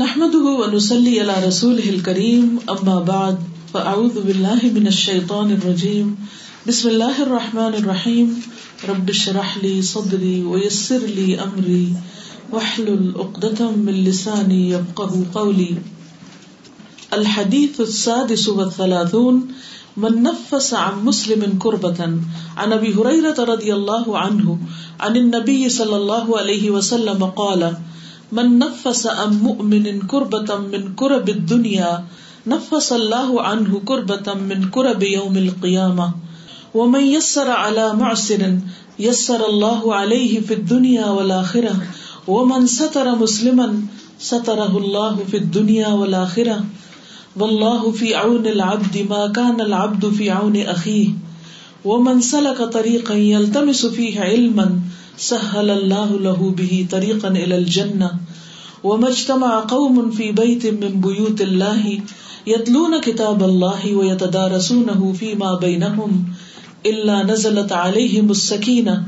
نحمده ونسلي على رسوله الكريم، أما بعد، فأعوذ بالله من الشيطان الرجيم. بسم الله الرحمن الرحيم. رب اشرح لي صدري ويسر لي أمري. واحلل عقدة من لساني يفقه قولي. الحديث السادس والثلاثون، من نفس عن مسلم كربة، عن أبي هريرة رضي الله عنه، عن النبي صلى الله عليه وسلم قال من نفس ام مؤمن کربتا من کرب الدنیا نفس اللہ عنہ کربتا من کرب یوم القیامہ ومن یسر على معسر یسر اللہ علیہ فی الدنیا والآخرہ ومن ستر مسلما سترہ اللہ فی الدنیا والآخرہ واللہ فی عون العبد ما كان العبد فی عون اخیہ ومن سلک طریقا یلتمس فیہ علما سهل الله له به طريقا الى الجنه وما اجتمع قوم في بيت من بيوت الله يتلون كتاب الله ويتدارسونه فيما بينهم الا نزلت عليهم السكينه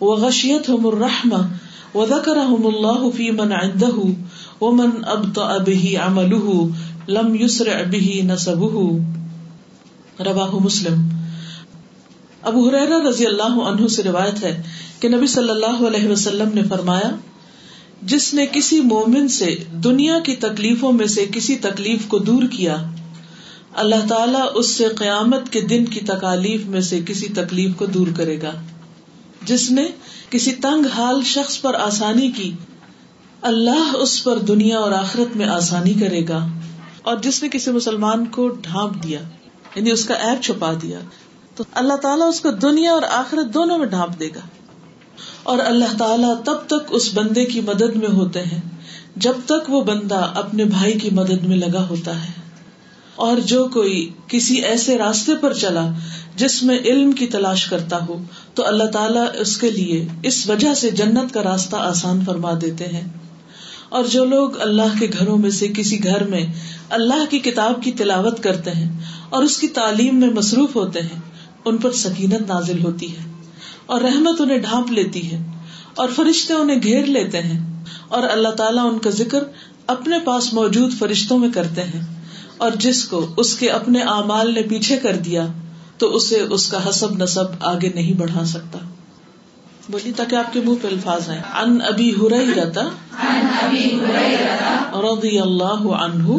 وغشيتهم الرحمه وذكرهم الله في من عنده ومن ابطا به عمله لم يسرع به نسبه. رواه مسلم. ابو حریرا رضی اللہ عنہ سے روایت ہے کہ نبی صلی اللہ علیہ وسلم نے فرمایا، جس نے کسی مومن سے دنیا کی تکلیفوں میں سے کسی تکلیف کو دور کیا، اللہ تعالیٰ اس سے قیامت کے دن کی تکالیف میں سے کسی تکلیف کو دور کرے گا۔ جس نے کسی تنگ حال شخص پر آسانی کی، اللہ اس پر دنیا اور آخرت میں آسانی کرے گا۔ اور جس نے کسی مسلمان کو ڈھانپ دیا یعنی اس کا ایپ چھپا دیا تو اللہ تعالیٰ اس کو دنیا اور آخرت دونوں میں ڈھانپ دے گا۔ اور اللہ تعالیٰ تب تک اس بندے کی مدد میں ہوتے ہیں، جب تک وہ بندہ اپنے بھائی کی مدد میں لگا ہوتا ہے۔ اور جو کوئی کسی ایسے راستے پر چلا جس میں علم کی تلاش کرتا ہو، تو اللہ تعالیٰ اس کے لیے اس وجہ سے جنت کا راستہ آسان فرما دیتے ہیں۔ اور جو لوگ اللہ کے گھروں میں سے کسی گھر میں اللہ کی کتاب کی تلاوت کرتے ہیں اور اس کی تعلیم میں مصروف ہوتے ہیں ان پر سکینت نازل ہوتی ہے اور رحمت انہیں ڈھانپ لیتی ہے اور فرشتے انہیں گھیر لیتے ہیں اور اللہ تعالیٰ ان کا ذکر اپنے پاس موجود فرشتوں میں کرتے ہیں اور جس کو اس کے اپنے اعمال نے پیچھے کر دیا تو اسے اس کا حسب نصب آگے نہیں بڑھا سکتا۔ بولی تاکہ آپ کے منہ پہ الفاظ ہیں ان ابی ہرئی رتا رضی اللہ عنہ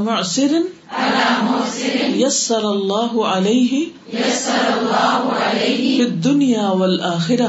معسر یسر اللہ علیہ فی الدنیا والآخرہ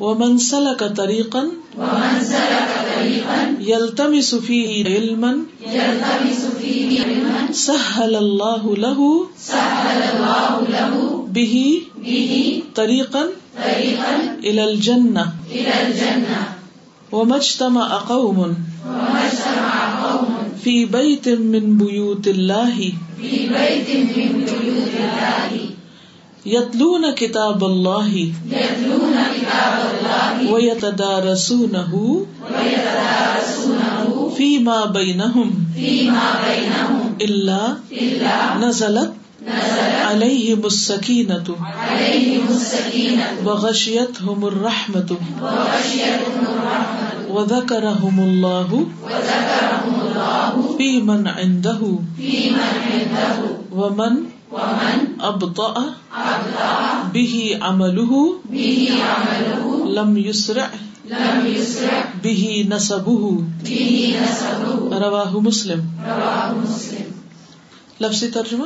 ومن سلك طريقا يلتمس فيه علما سهل الله له به طريقا إلى الجنة وما اجتمع قوم في بيت من بيوت الله یتلون کتاب اللہ. ویتدارسونہ فیما بینہم. الا نزلت علیہم السکینۃ. وغشیتہم الرحمۃ. وذکرہم اللہ. فی من عندہ ومن به عمله لم يسرع به نسبه رواہ مسلم. لفظی ترجمہ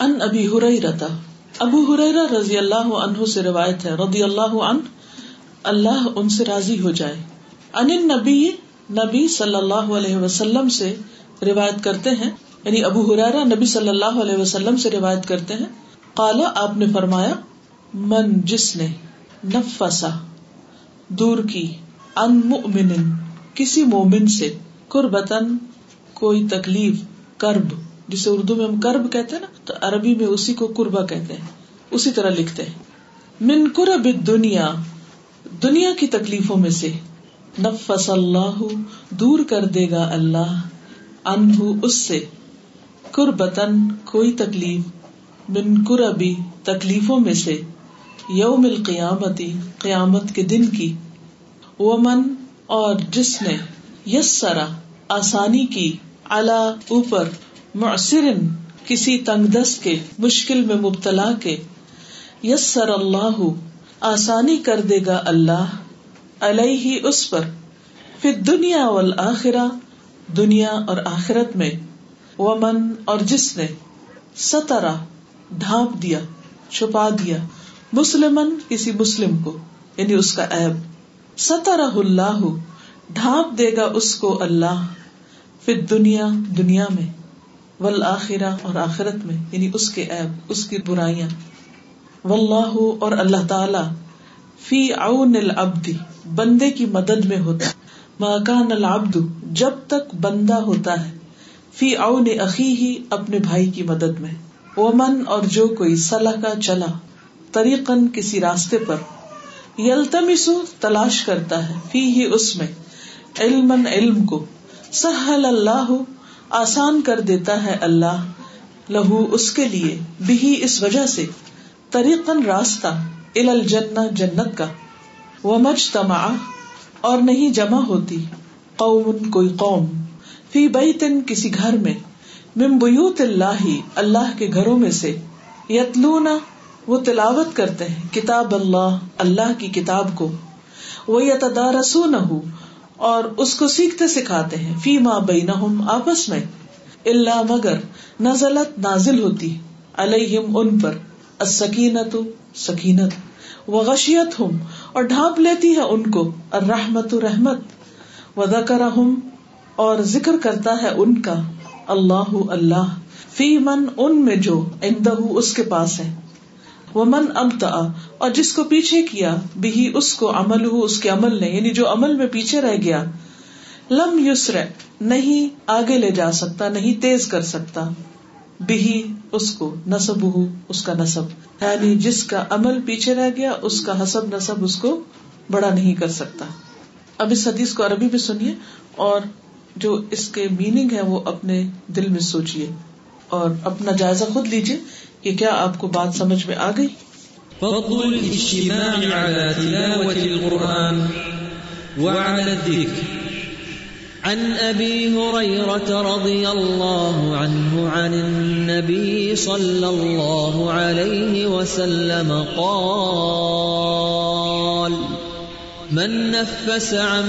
ان ابی ہریرہ ابو ہریرہ رضی اللہ عنہ سے روایت ہے رضی اللہ عنہ اللہ ان سے راضی ہو جائے۔ ان نبی نبی صلی اللہ علیہ وسلم سے روایت کرتے ہیں یعنی ابو ہرارا نبی صلی اللہ علیہ وسلم سے روایت کرتے ہیں کالا آپ نے فرمایا، من جس نے نفسا دور کی، ان مؤمن، کسی مومن سے قربتن کوئی تکلیف، کرب، جسے اردو میں ہم کرب کہتے ہیں نا، تو عربی میں اسی کو قربا کہتے ہیں، اسی طرح لکھتے ہیں۔ من قرب دنیا دنیا کی تکلیفوں میں سے، نفس اللہ، دور کر دے گا اللہ انہ اس سے۔ قربتن کوئی تکلیف، من قربی تکلیفوں میں سے، یوم القیامتی، قیامت کے دن کی۔ ومن اور جس نے یس سرا آسانی کی اللہ اوپر معصرن کسی تنگ دست کے، مشکل میں مبتلا کے۔ یس سر اللہ، آسانی کر دے گا اللہ، علیہ اس پر۔ پھر دنیا والآخرہ، دنیا اور آخرت میں۔ ومن اور جس نے سترا ڈھانپ دیا، چھپا دیا مسلمن کسی مسلم کو یعنی اس کا ایب سترہ اللہ ڈھانپ دے گا اس کو اللہ پھر دنیا دنیا میں ول آخرا اور آخرت میں یعنی اس کے ایب اس کی برائیاں۔ واللہ اور اللہ تعالی فی عون العبد، بندے کی مدد میں ہوتا ماکان العبد، جب تک بندہ ہوتا ہے۔ فی عون اخی ہی اپنے بھائی کی مدد میں۔ ومن اور جو کوئی صلاح کا چلا طریقن کسی راستے پر، یلتمسو تلاش کرتا ہے فی ہی اس میں۔ علم علم کو سہل اللہ، آسان کر دیتا ہے اللہ، لہو اس کے لیے۔ بھی اس وجہ سے طریقن راستہ ال الجنہ، جنت کا۔ وہ مجتمع اور نہیں جمع ہوتی، قوم کوئی قوم۔ فی بیتن کسی گھر میں، من بیوت اللہ اللہ کے گھروں میں سے یتلونا وہ تلاوت کرتے ہیں، کتاب اللہ اللہ کی کتاب کو وہ یتدارسو نہ اور اس کو سیکھتے سکھاتے ہیں، فی ماں بین آپس میں اللہ مگر نزلت نازل ہوتی، علیہم ان پر سکینت سکینت و غشیت ہوں اور ڈھانپ لیتی ہے ان کو الرحمت رحمت و ذکر اور ذکر کرتا ہے ان کا۔ اللہ اللہ۔ فی من، ان میں جو اندہ اس کے پاس ہے۔ وہ من امتا اور جس کو پیچھے کیا بھی اس کو عمل ہو اس کے عمل نے یعنی جو عمل میں پیچھے رہ گیا۔ لم یسر نہیں آگے لے جا سکتا، نہیں تیز کر سکتا۔ بھی اس کو نصب ہو اس کا نصب یعنی جس کا عمل پیچھے رہ گیا، اس کا حسب نصب اس کو بڑا نہیں کر سکتا۔ اب اس حدیث کو عربی میں سنیے اور جو اس کے میننگ ہے وہ اپنے دل میں سوچیے اور اپنا جائزہ خود لیجیے کہ کیا آپ کو بات سمجھ میں آ گئی؟ فضل الاجتماع على تلاوة القرآن وعلى الذكر. عن ابي هريره رضي الله عنه عن النبي صلى الله عليه وسلم قال من نفس عن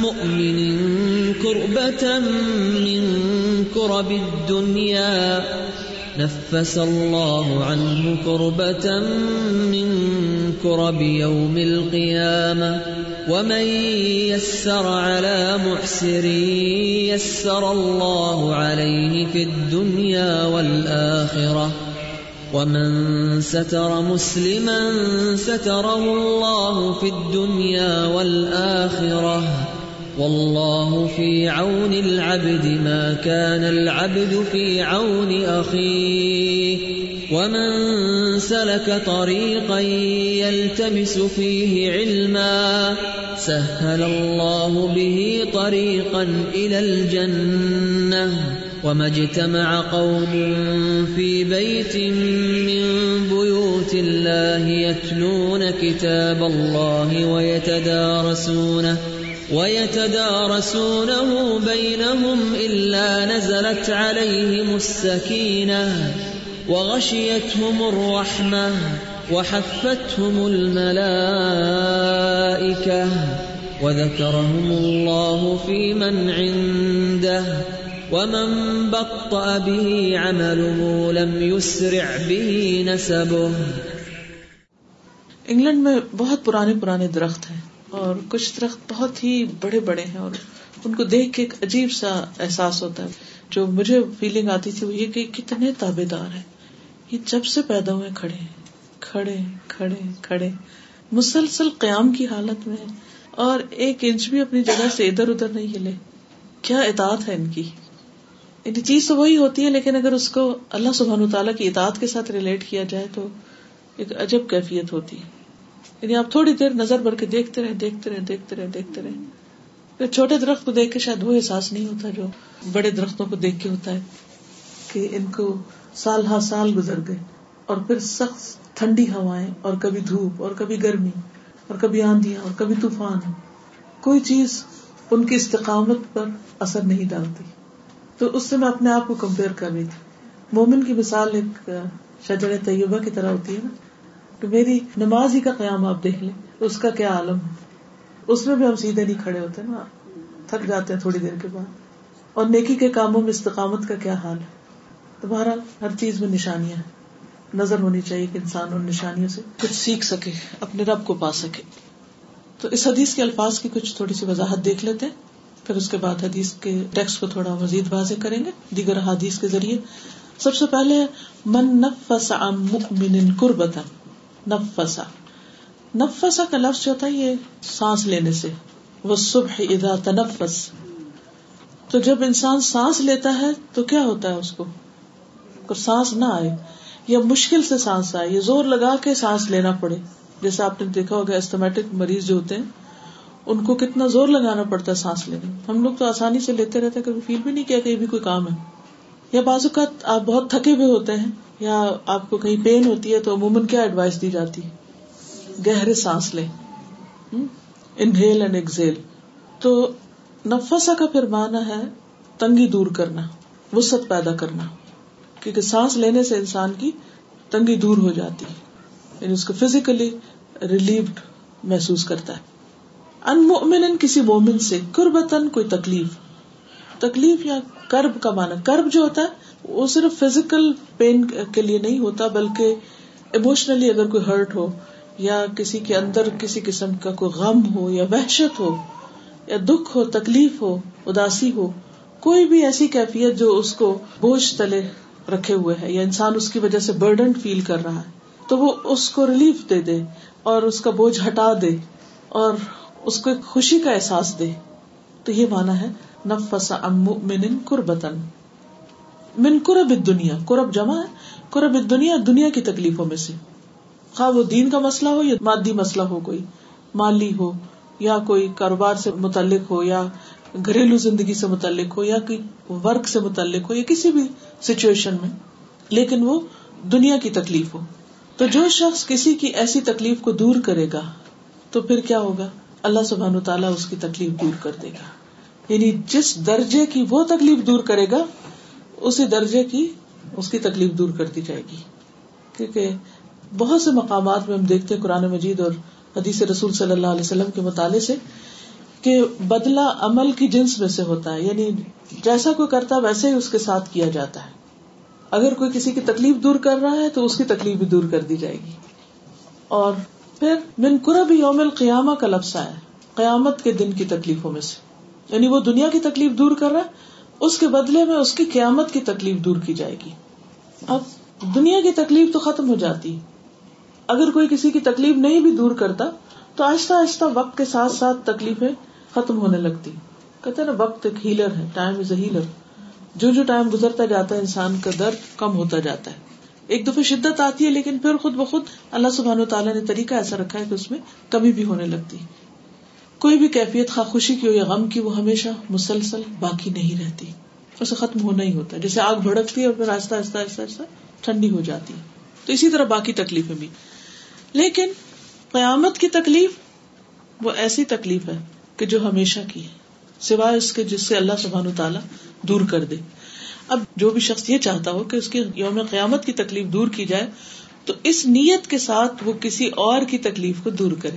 مؤمن كربه من كرب الدنيا، نفس الله عنه كربة من كرب يوم القيامة. ومن يسر على محسر يسر الله عليه في الدنيا والآخرة. ومن ستر مسلما ستره الله في الدنيا والآخرة والله في عون العبد ما كان العبد في عون اخيه ومن سلك طريقا يلتمس فيه علما سهل الله به طريقا الى الجنه وما اجتمع قوم في بيت من بيوت الله يتلون كتاب الله ويتدارسونه ويتدارسونه بينهم إلا نزلت عليهم السكينة وغشيتهم الرحمة وحفتهم الملائكة وذكرهم الله في من عنده ومن بطأ به عمله لم يسرع به نسبه انگلینڈ میں بہت پرانے پرانے درخت ہیں اور کچھ درخت بہت ہی بڑے بڑے ہیں اور ان کو دیکھ کے ایک عجیب سا احساس ہوتا ہے۔ جو مجھے فیلنگ آتی تھی وہ یہ کہ کتنے تابے دار ہیں۔ یہ جب سے پیدا ہوئے کھڑے کھڑے کھڑے کھڑے۔ مسلسل قیام کی حالت میں اور ایک انچ بھی اپنی جگہ سے ادھر ادھر نہیں ہلے۔ کیا اطاعت ہے ان کی؟ یعنی چیز تو وہی ہوتی ہے، لیکن اگر اس کو اللہ سبحان تعالیٰ کی اطاعت کے ساتھ ریلیٹ کیا جائے تو ایک عجب کیفیت ہوتی ہے۔ یعنی آپ تھوڑی دیر نظر بھر کے دیکھتے رہے دیکھتے رہے دیکھتے رہے دیکھتے رہے پھر چھوٹے درخت کو دیکھ کے شاید وہ احساس نہیں ہوتا جو بڑے درختوں کو دیکھ کے ہوتا ہے کہ ان کو سال ہا سال گزر گئے۔ اور پھر سخت ٹھنڈی ہوائیں، اور کبھی دھوپ، اور کبھی گرمی، اور کبھی آندیاں، اور کبھی طوفان۔ کوئی چیز ان کی استقامت پر اثر نہیں ڈالتی۔ تو اس سے میں اپنے آپ کو کمپیئر کر رہی تھی۔ مومن کی مثال ایک شجر طیبہ کی طرح ہوتی ہے نا، کہ میری نماز ہی کا قیام آپ دیکھ لیں، اس کا کیا عالم ہے؟ اس میں بھی ہم سیدھے نہیں کھڑے ہوتے نا، تھک جاتے ہیں تھوڑی دیر کے بعد۔ اور نیکی کے کاموں میں استقامت کا کیا حال ہے؟ تو بہرحال ہر چیز میں نشانیاں ہیں۔ نظر ہونی چاہیے کہ انسان ان نشانیوں سے کچھ سیکھ سکے، اپنے رب کو پا سکے۔ تو اس حدیث کے الفاظ کی کچھ تھوڑی سی وضاحت دیکھ لیتے ہیں۔ پھر اس کے بعد حدیث کے ٹیکسٹ کو تھوڑا مزید واضح کریں گے دیگر حدیث کے ذریعے۔ سب سے پہلے من نفس عن مؤمن قربتا نفسا نفسا کا لفظ جو ہوتا ہے یہ سانس لینے سے۔ وہ صبح ادا تنفس۔ تو جب انسان سانس لیتا ہے تو کیا ہوتا ہے اس کو؟ سانس نہ آئے یا مشکل سے سانس آئے، یا زور لگا کے سانس لینا پڑے۔ جیسے آپ نے دیکھا ہوگا استمیٹک مریض جو ہوتے ہیں ان کو کتنا زور لگانا پڑتا ہے سانس لینے۔ ہم لوگ تو آسانی سے لیتے رہتے ہیں، کبھی فیل بھی نہیں کیا کہ بھی کوئی کام ہے۔ یا بعض اوقات آپ بہت تھکے ہوئے ہوتے ہیں، یا آپ کو کہیں پین ہوتی ہے تو عموماً کیا ایڈوائس دی جاتی گہرے سانس لے انہیل اینڈ ایکزیل تو نفسا کا پھر مانا ہے، تنگی دور کرنا وسط پیدا کرنا۔ کیونکہ سانس لینے سے انسان کی تنگی دور ہو جاتی ہے یعنی اس کو فزیکلی ریلیوڈ محسوس کرتا ہے۔ ان مومن کسی مومن سے قربتن کوئی تکلیف تکلیف یا کرب کا مانا کرب جو ہوتا ہے، وہ صرف فزیکل پین کے لیے نہیں ہوتا، بلکہ اموشنلی اگر کوئی ہرٹ ہو، یا کسی کے اندر کسی قسم کا کوئی غم ہو، یا وحشت ہو، یا دکھ ہو، تکلیف ہو، اداسی ہو، کوئی بھی ایسی کیفیت جو اس کو بوجھ تلے رکھے ہوئے ہے، یا انسان اس کی وجہ سے برڈن فیل کر رہا ہے، تو وہ اس کو ریلیف دے دے اور اس کا بوجھ ہٹا دے اور اس کو ایک خوشی کا احساس دے۔ تو یہ مانا ہے، نفس من قربتن من قرب دنیا قرب جمع ہے۔ قرب دنیا دنیا کی تکلیفوں میں سے۔ خواہ وہ دین کا مسئلہ ہو یا مادی مسئلہ ہو، کوئی مالی ہو، یا کوئی کاروبار سے متعلق ہو، یا گھریلو زندگی سے متعلق ہو، یا کوئی ورک سے متعلق ہو، یا کسی بھی سچویشن میں۔ لیکن وہ دنیا کی تکلیف ہو۔ تو جو شخص کسی کی ایسی تکلیف کو دور کرے گا، تو پھر کیا ہوگا؟ اللہ سبحان تعالیٰ اس کی تکلیف دور کر دے گا۔ یعنی جس درجے کی وہ تکلیف دور کرے گا، اسی درجے کی اس کی تکلیف دور کر دی جائے گی۔ کیونکہ بہت سے مقامات میں ہم دیکھتے ہیں قرآن مجید اور حدیث رسول صلی اللہ علیہ وسلم کے مطالعے سے کہ بدلا عمل کی جنس میں سے ہوتا ہے۔ یعنی جیسا کوئی کرتا ویسے ہی اس کے ساتھ کیا جاتا ہے۔ اگر کوئی کسی کی تکلیف دور کر رہا ہے، تو اس کی تکلیف بھی دور کر دی جائے گی۔ اور پھر من قرب یوم القیامہ کا لفظ ہے۔ قیامت کے دن کی تکلیفوں میں سے۔ یعنی وہ دنیا کی تکلیف دور کر رہا ہے، اس کے بدلے میں اس کی قیامت کی تکلیف دور کی جائے گی۔ اب دنیا کی تکلیف تو ختم ہو جاتی۔ اگر کوئی کسی کی تکلیف نہیں بھی دور کرتا، تو آہستہ آہستہ وقت کے ساتھ ساتھ تکلیفیں ختم ہونے لگتی۔ کہتے نا، وقت ایک ہیلر ہے، ٹائم از اے ہیلر۔ جو جو ٹائم گزرتا جاتا ہے، انسان کا درد کم ہوتا جاتا ہے۔ ایک دفعہ شدت آتی ہے، لیکن پھر خود بخود اللہ سبحان و تعالیٰ نے طریقہ ایسا رکھا ہے کہ اس میں کمی بھی ہونے لگتی۔ کوئی بھی کیفیت خواہ خوشی کی ہو یا غم کی، وہ ہمیشہ مسلسل باقی نہیں رہتی۔ اسے ختم ہونا ہی ہوتا ہے۔ جیسے آگ بھڑکتی ہے اور پھر آہستہ آہستہ آہستہ آہستہ ٹھنڈی ہو جاتی ہے۔ تو اسی طرح باقی تکلیفیں بھی۔ لیکن قیامت کی تکلیف وہ ایسی تکلیف ہے کہ جو ہمیشہ کی ہے، سوائے اس کے جس سے اللہ سبحان تعالیٰ دور کر دے۔ اب جو بھی شخص یہ چاہتا ہو کہ اس کی یوم قیامت کی تکلیف دور کی جائے، تو اس نیت کے ساتھ وہ کسی اور کی تکلیف کو دور کرے۔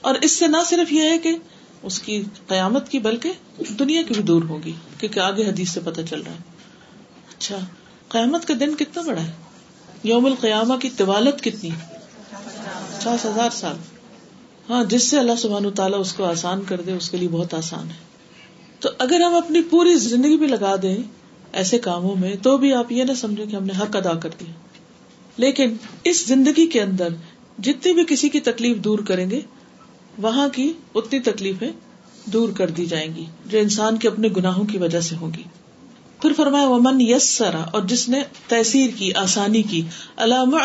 اور اس سے نہ صرف یہ ہے کہ اس کی قیامت کی، بلکہ دنیا کی بھی دور ہوگی، کیونکہ آگے حدیث سے پتہ چل رہا ہے۔ اچھا قیامت کا دن کتنا بڑا ہے؟ یوم القیامہ کی طوالت کتنی؟ پچاس ہزار سال۔ ہاں جس سے اللہ سبحان تعالیٰ اس کو آسان کر دے، اس کے لیے بہت آسان ہے۔ تو اگر ہم اپنی پوری زندگی بھی لگا دیں ایسے کاموں میں، تو بھی آپ یہ نہ سمجھے کہ ہم نے حق ادا کر دیا۔ لیکن اس زندگی کے اندر جتنی بھی کسی کی تکلیف دور کریں گے، وہاں کی اتنی تکلیفیں دور کر دی جائیں گی، جو انسان کے اپنے گناہوں کی وجہ سے ہوگی۔ پھر فرمایا، ومن یس سرا اور جس نے تحصیر کی، آسانی کی علامہ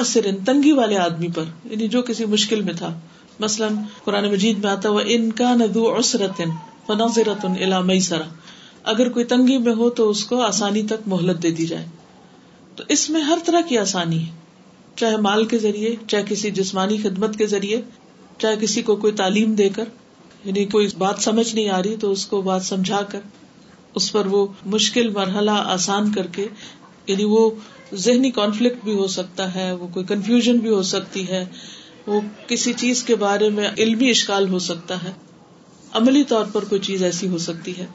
تنگی والے آدمی پر یعنی جو کسی مشکل میں تھا۔ مثلاً قرآن مجید میں آتا ہوا ان کا ندو اسرتن فنظرت علام سرا اگر کوئی تنگی میں ہو تو اس کو آسانی تک مہلت دے دی جائے۔ تو اس میں ہر طرح کی آسانی ہے۔ چاہے مال کے ذریعے، چاہے کسی جسمانی خدمت کے ذریعے، چاہے کسی کو کوئی تعلیم دے کر یعنی کوئی بات سمجھ نہیں آ رہی تو اس کو بات سمجھا کر، اس پر وہ مشکل مرحلہ آسان کر کے یعنی وہ ذہنی کانفلکٹ بھی ہو سکتا ہے، وہ کوئی کنفیوژن بھی ہو سکتی ہے، وہ کسی چیز کے بارے میں علمی اشکال ہو سکتا ہے۔ عملی طور پر کوئی چیز ایسی ہو سکتی ہے۔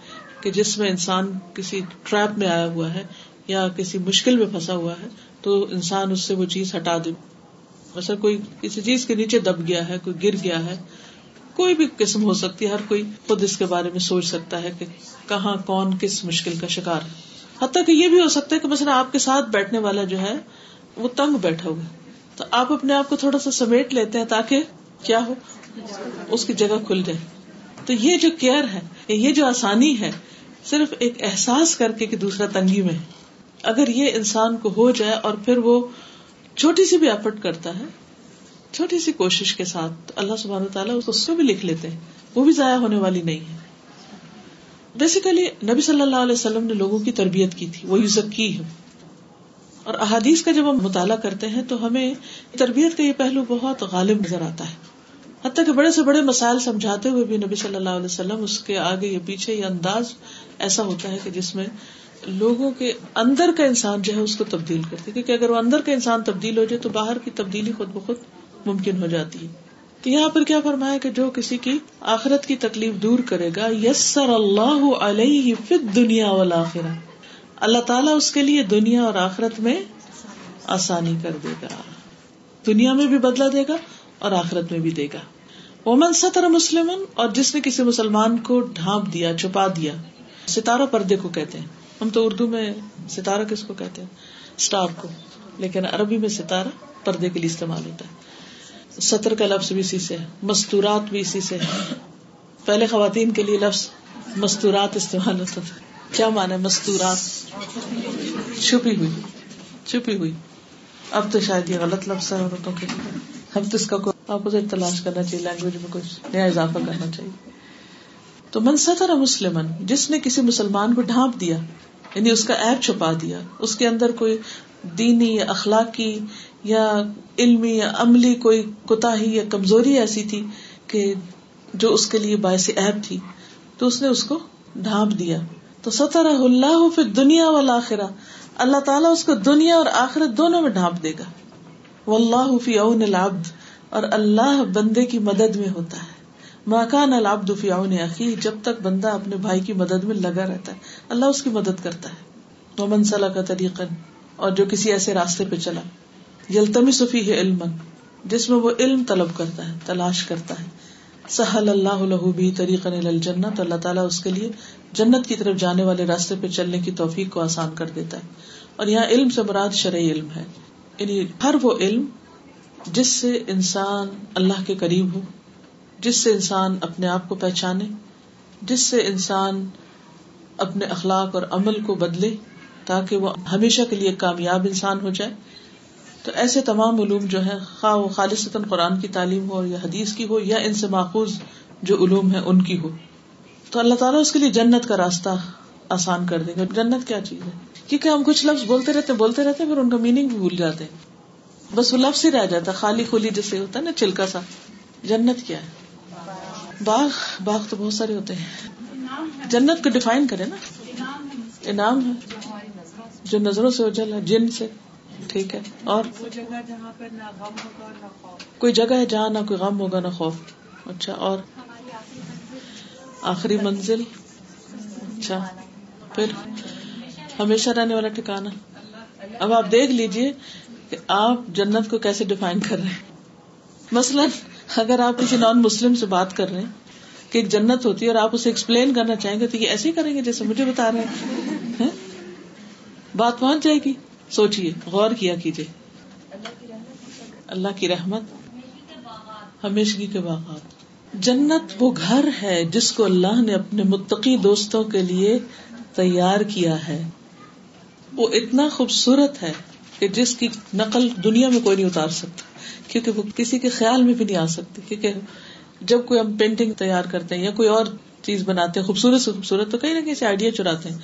کہ جس میں انسان کسی ٹریپ میں آیا ہوا ہے یا کسی مشکل میں پھنسا ہوا ہے، تو انسان اس سے وہ چیز ہٹا دے۔ ویسا کوئی کسی چیز کے نیچے دب گیا ہے، کوئی گر گیا ہے، کوئی بھی قسم ہو سکتی ہے، ہر کوئی خود اس کے بارے میں سوچ سکتا ہے کہ کہاں کون کس مشکل کا شکار ہے۔ حتیٰ کہ یہ بھی ہو سکتا ہے کہ مثلا آپ کے ساتھ بیٹھنے والا جو ہے، وہ تنگ بیٹھا ہوا تو آپ اپنے آپ کو تھوڑا سا سمیٹ لیتے ہیں تاکہ کیا ہو؟ اس کی جگہ کھل جائے۔ تو یہ جو کیئر ہے یہ جو آسانی ہے صرف ایک احساس کر کے کہ دوسرا تنگی میں اگر یہ انسان کو ہو جائے اور پھر وہ چھوٹی سی بھی ایفرٹ کرتا ہے، چھوٹی سی کوشش کے ساتھ اللہ سبحانہ تعالیٰ اس کو بھی لکھ لیتے ہیں۔ وہ بھی ضائع ہونے والی نہیں ہے۔ بیسیکلی نبی صلی اللہ علیہ وسلم نے لوگوں کی تربیت کی تھی، وہ ذکی ہے اور احادیث کا جب ہم مطالعہ کرتے ہیں تو ہمیں تربیت کا یہ پہلو بہت غالب نظر آتا ہے۔ حتیٰ کہ بڑے سے بڑے مسائل سمجھاتے ہوئے بھی نبی صلی اللہ علیہ وسلم اس کے آگے یا پیچھے یہ انداز ایسا ہوتا ہے کہ جس میں لوگوں کے اندر کا انسان جو ہے اس کو تبدیل کرتے کیونکہ اگر وہ اندر کا انسان تبدیل ہو جائے تو باہر کی تبدیلی خود بخود ممکن ہو جاتی ہے۔ تو یہاں پر کیا فرمایا کہ جو کسی کی آخرت کی تکلیف دور کرے گا یس سر اللہ علیہ فت دنیا والا اللہ تعالیٰ اس کے لیے دنیا اور آخرت میں آسانی کر دے گا۔ دنیا میں بھی بدلا دے گا اور آخرت میں بھی دے گا۔ اومن سطر مسلم اور جس نے کسی مسلمان کو ڈھانپ دیا، چھپا دیا۔ ستارہ پردے کو کہتے ہیں۔ ہم تو اردو میں ستارہ کس کو کہتے ہیں؟ اسٹار کو۔ لیکن عربی میں ستارہ پردے کے لیے استعمال ہوتا ہے۔ سطر کا لفظ بھی اسی سے مستورات بھی اسی سے پہلے خواتین کے لیے لفظ مستورات استعمال ہوتا تھا۔ کیا مانا مستورات؟ چھپی ہوئی۔ چھپی ہوئی۔ اب تو شاید یہ غلط لفظ ہے عورتوں کے۔ ہم تو اس کا اپوزٹ تلاش کرنا چاہیے لینگویج میں کچھ نیا اضافہ کرنا چاہیے۔ تو من منسطر مسلم جس نے کسی مسلمان کو ڈھانپ دیا یعنی اس کا ایپ چھپا دیا، اس کے اندر کوئی دینی یا اخلاقی یا علمی یا عملی کوئی کوتا یا کمزوری ایسی تھی کہ جو اس کے لیے باعث ایپ تھی، تو اس نے اس کو ڈھانپ دیا۔ تو سطر اللہ پھر دنیا والا آخرا اللہ تعالیٰ اس کو دنیا اور آخرت دونوں میں ڈھانپ دے گا۔ وہ اللہ فی اون العبد، اور اللہ بندے کی مدد میں ہوتا ہے۔ ماکان العبد فی اون عقی جب تک بندہ اپنے بھائی کی مدد میں لگا رہتا ہے۔ اللہ اس کی مدد کرتا ہے۔ ومن صلاح کا طریقہ اور جو کسی ایسے راستے پہ چلا۔ یلتمی صفی ہے علم جس میں وہ علم طلب کرتا ہے، تلاش کرتا ہے۔ سہل اللہ الہ بھی طریقہ الجنت، اللہ تعالیٰ اس کے لیے جنت کی طرف جانے والے راستے پہ چلنے کی توفیق کو آسان کر دیتا ہے۔ اور یہاں علم سے مراد شرعی علم ہے۔ یعنی ہر وہ علم جس سے انسان اللہ کے قریب ہو، جس سے انسان اپنے آپ کو پہچانے، جس سے انسان اپنے اخلاق اور عمل کو بدلے تاکہ وہ ہمیشہ کے لیے کامیاب انسان ہو جائے۔ تو ایسے تمام علوم جو ہے خواہ وہ خالص قرآن کی تعلیم ہو یا حدیث کی ہو یا ان سے ماخوذ جو علوم ہے ان کی ہو۔ تو اللہ تعالیٰ اس کے لیے جنت کا راستہ آسان کر دے گا جنت کیا چیز ہے؟ کیونکہ ہم کچھ لفظ بولتے رہتے بولتے رہتے پھر ان کا میننگ بھی بھول جاتے ہیں۔ بس وہ لفظ ہی رہ جاتا، خالی خولی جیسے ہوتا ہے نا، چلکا سا۔ جنت کیا ہے؟ باغ باغ تو بہت سارے ہوتے ہیں۔ جنت کو ڈیفائن کرے نا۔ انعام ہے۔ جو نظروں سے اجل ہے، جن سے۔ ٹھیک ہے۔ اور کوئی جگہ ہے جہاں نہ کوئی غم ہوگا، نہ خوف۔ اچھا اور آخری منزل۔ اچھا پھر ہمیشہ رہنے والا ٹھکانا اب آپ دیکھ لیجیے کہ آپ جنت کو کیسے ڈیفائن کر رہے ہیں۔ مثلاً اگر آپ کسی نان مسلم سے بات کر رہے ہیں کہ ایک جنت ہوتی ہے اور آپ اسے ایکسپلین کرنا چاہیں گے تو یہ ایسے ہی کریں گے جیسے مجھے بتا رہے ہیں۔ ہاں؟ بات پہنچ جائے گی؟ سوچیے غور کیا کیجیے اللہ کی رحمت۔ ہمیشگی کے باغات۔ جنت وہ گھر ہے جس کو اللہ نے اپنے متقی دوستوں کے لیے تیار کیا ہے۔ وہ اتنا خوبصورت ہے کہ جس کی نقل دنیا میں کوئی نہیں اتار سکتا، کیونکہ وہ کسی کے خیال میں بھی نہیں آ سکتی، کیونکہ جب کوئی ہم پینٹنگ تیار کرتے ہیں یا کوئی اور چیز بناتے ہیں، خوبصورت سے خوبصورت، تو کہیں نہ کہیں سے آئیڈیا چراتے ہیں۔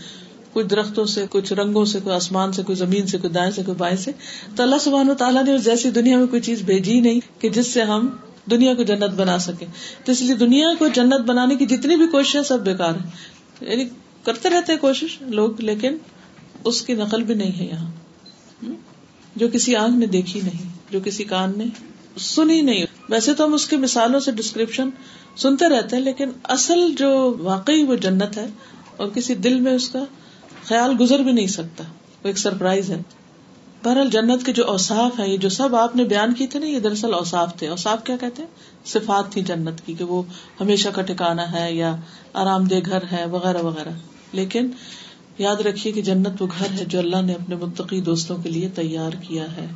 کچھ درختوں سے کچھ رنگوں سے، کوئی آسمان سے، کوئی زمین سے، کوئی دائیں سے، کوئی بائیں سے۔ تو اللہ سبحانہ تعالیٰ نے جیسی دنیا میں کوئی چیز بھیجی نہیں کہ جس سے ہم دنیا کو جنت بنا سکے تو اس لیے دنیا کو جنت بنانے کی جتنی بھی کوشش ہے سب بےکار ہے یعنی کرتے رہتے کوشش لوگ، لیکن اس کی نقل بھی نہیں ہے یہاں۔ جو کسی آنکھ نے دیکھی نہیں، جو کسی کان نے سنی نہیں۔ ویسے تو ہم اس کی مثالوں سے ڈسکرپشن سنتے رہتے ہیں، لیکن اصل جو واقعی وہ جنت ہے، اور کسی دل میں اس کا خیال گزر بھی نہیں سکتا، وہ ایک سرپرائز ہے۔ بہرحال جنت کے جو اوساف ہیں، یہ جو سب آپ نے بیان کی تھے نا، یہ دراصل اوساف تھے۔ اوساف کیا کہتے ہیں؟ صفات تھی جنت کی، کہ وہ ہمیشہ کا ٹھکانا ہے یا آرام دہ گھر ہے، وغیرہ وغیرہ۔ لیکن یاد رکھیے کہ جنت وہ گھر ہے جو اللہ نے اپنے متقی دوستوں کے لیے تیار کیا ہے۔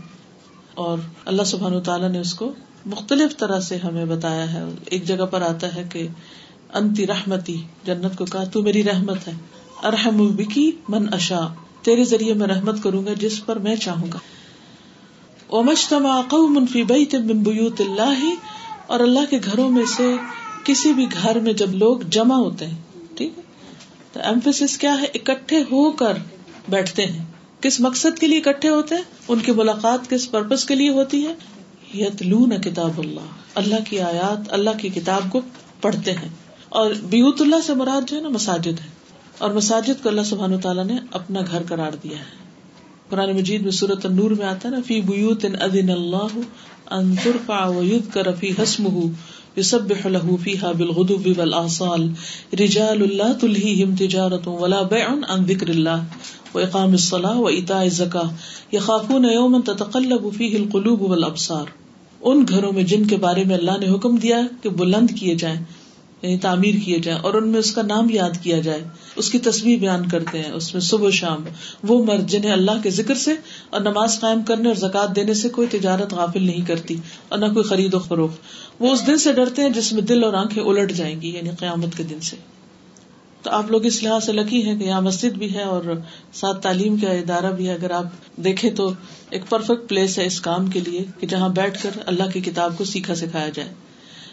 اور اللہ سبحان تعالیٰ نے اس کو مختلف طرح سے ہمیں بتایا ہے۔ ایک جگہ پر آتا ہے کہ انتی رحمتی، جنت کو کہا، تو میری رحمت ہے۔ ارحم بکی من اشا تیرے ذریعے میں رحمت کروں گا جس پر میں چاہوں گا۔ قوم فی بیت من بیوت اللہ۔ اور اللہ کے گھروں میں سے کسی بھی گھر میں جب لوگ جمع ہوتے ہیں، ٹھیک ہے تو ایمفیس کیا ہے؟ اکٹھے ہو کر بیٹھتے ہیں۔ کس مقصد کے لیے اکٹھے ہوتے ہیں؟ ان کی ملاقات کس پرپز کے لیے ہوتی ہے؟ یتلون کتاب اللہ۔ اللہ کی آیات، اللہ کی کتاب کو پڑھتے ہیں۔ اور بیوت اللہ سے مراد جو ہے نا مساجد ہے۔ اور مساجد کو اللہ سبحان تعالیٰ نے اپنا گھر قرار دیا ہے۔ قرآن مجید میں صورت النور میں آتا ہے نا، فی بیوت اذن اللہ ان ترفع ویذکر فی حسمہ۔ يسبح له فيها بالغدو والآصال. رجال لا تلهيهم تجارة ولا بيع عن ذكر الله. وإقام الصلاة وإيتاء الزكاة. يخافون يوما تتقلب فيه القلوب والأبصار. ان گھروں میں جن کے بارے میں اللہ نے حکم دیا کہ بلند کیے جائیں یعنی تعمیر کیے جائیں، اور ان میں اس کا نام یاد کیا جائے اس کی تصویر بیان کرتے ہیں، اس میں صبح و شام۔ وہ مرد جنہیں اللہ کے ذکر سے اور نماز قائم کرنے اور زکات دینے سے کوئی تجارت غافل نہیں کرتی اور نہ کوئی خرید و فروخت۔ وہ اس دن سے ڈرتے ہیں جس میں دل اور آنکھیں الٹ جائیں گی یعنی قیامت کے دن سے۔ تو آپ لوگ اس لحاظ سے لکی ہیں کہ یہاں مسجد بھی ہے اور ساتھ تعلیم کا ادارہ بھی ہے۔ اگر آپ دیکھیں تو ایک پرفیکٹ پلیس ہے اس کام کے لیے کہ جہاں بیٹھ کر اللہ کی کتاب کو سیکھا سکھایا جائے۔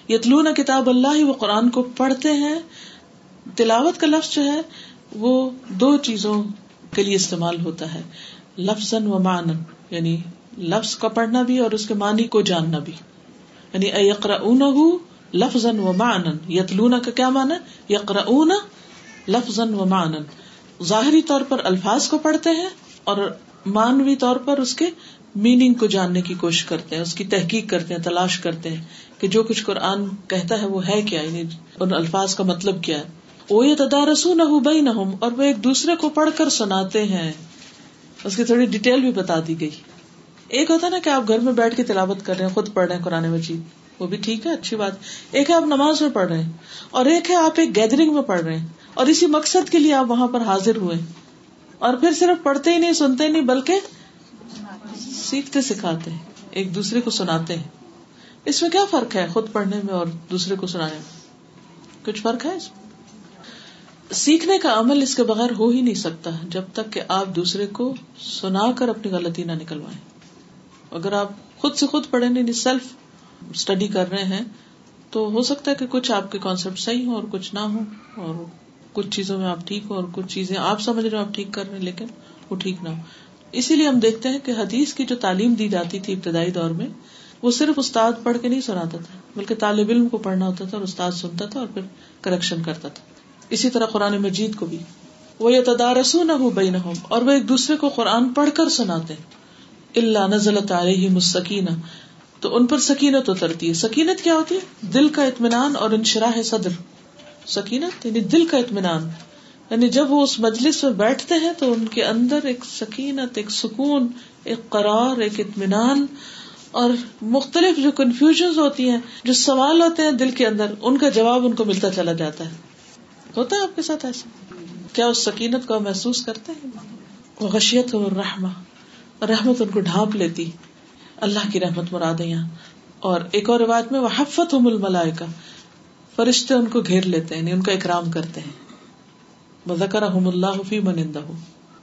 یتلون کتاب اللہ ہی، وہ قرآن کو پڑھتے ہیں تلاوت کا لفظ جو ہے وہ دو چیزوں کے لیے استعمال ہوتا ہے۔ لفظ و مان یعنی لفظ کا پڑھنا بھی اور اس کے معنی کو جاننا بھی۔ یعنی یقرا لفظ و مان یتلون کا کیا مانا یقرا لفظ و مان ظاہری طور پر الفاظ کو پڑھتے ہیں اور مانوی طور پر اس کے میننگ کو جاننے کی کوشش کرتے ہیں، اس کی تحقیق کرتے ہیں، تلاش کرتے ہیں کہ جو کچھ قرآن کہتا ہے وہ ہے کیا؟ یعنی ان الفاظ کا مطلب کیا ہے؟ وہ یہ تدارسو نہ ہو بئی نہ اور وہ ایک دوسرے کو پڑھ کر سناتے ہیں۔ اس کی تھوڑی ڈیٹیل بھی بتا دی گئی۔ ایک ہوتا نا کہ آپ گھر میں بیٹھ کے تلاوت کر رہے ہیں، خود پڑھ رہے ہیں قرآن مجید۔ وہ بھی ٹھیک ہے، اچھی بات۔ ایک ہے آپ نماز میں پڑھ رہے ہیں، اور ایک ہے آپ ایک گیدرنگ میں پڑھ رہے ہیں، اور اسی مقصد کے لیے آپ وہاں پر حاضر ہوئے۔ اور پھر صرف پڑھتے ہی نہیں، سنتے نہیں، بلکہ سیکھتے سکھاتے ہیں، ایک دوسرے کو سناتے ہیں۔ اس میں کیا فرق ہے خود پڑھنے میں اور دوسرے کو سنانے میں؟ کچھ فرق ہے اس میں؟ سیکھنے کا عمل اس کے بغیر ہو ہی نہیں سکتا جب تک کہ آپ دوسرے کو سنا کر اپنی غلطی نہ نکلوائیں۔ اگر آپ خود سے خود پڑھے نہیں سیلف اسٹڈی کر رہے ہیں، تو ہو سکتا ہے کہ کچھ آپ کے کانسیپٹ صحیح ہو اور کچھ نہ ہو اور کچھ چیزوں میں آپ ٹھیک ہو اور کچھ چیزیں آپ سمجھ رہے آپ ٹھیک کر رہے ہیں، لیکن وہ ٹھیک نہ ہو۔ اسی لیے ہم دیکھتے ہیں کہ حدیث کی جو تعلیم دی جاتی تھی ابتدائی دور میں، وہ صرف استاد پڑھ کے نہیں سناتا تھا، بلکہ طالب علم کو پڑھنا ہوتا تھا اور استاد سنتا تھا اور پھر کریکشن کرتا تھا۔ اسی طرح قرآن مجید کو بھی۔ وہ یہ تدارسو نہ ہو بئی نہ ہو اور وہ ایک دوسرے کو قرآن پڑھ کر سناتے اللہ نزل علیہ مسکینہ تو ان پر سکینت اترتی ہے۔ سکینت کیا ہوتی ہے؟ دل کا اطمینان اور انشراح صدر۔ سکینت یعنی دل کا اطمینان۔ یعنی جب وہ اس مجلس میں بیٹھتے ہیں تو ان کے اندر ایک سکینت، ایک سکون، ایک قرار، ایک اطمینان۔ اور مختلف جو کنفیوژن ہوتی ہیں، جو سوال ہوتے ہیں دل کے اندر، ان کا جواب ان کو ملتا چلا جاتا ہے۔ ہوتا ہے آپ کے ساتھ ایسا؟ کیا اس سکینت کو محسوس کرتے ہیں؟ وہ غشیت اور رحما رحمت ان کو ڈھانپ لیتی۔ اللہ کی رحمت مراد یہاں اور ایک اور روایت میں وہ حفت ہو مل کا فرشتے ان کو گھیر لیتے ہیں یعنی ان کا اکرام کرتے ہیں۔ ذکر اللہ فی منندہ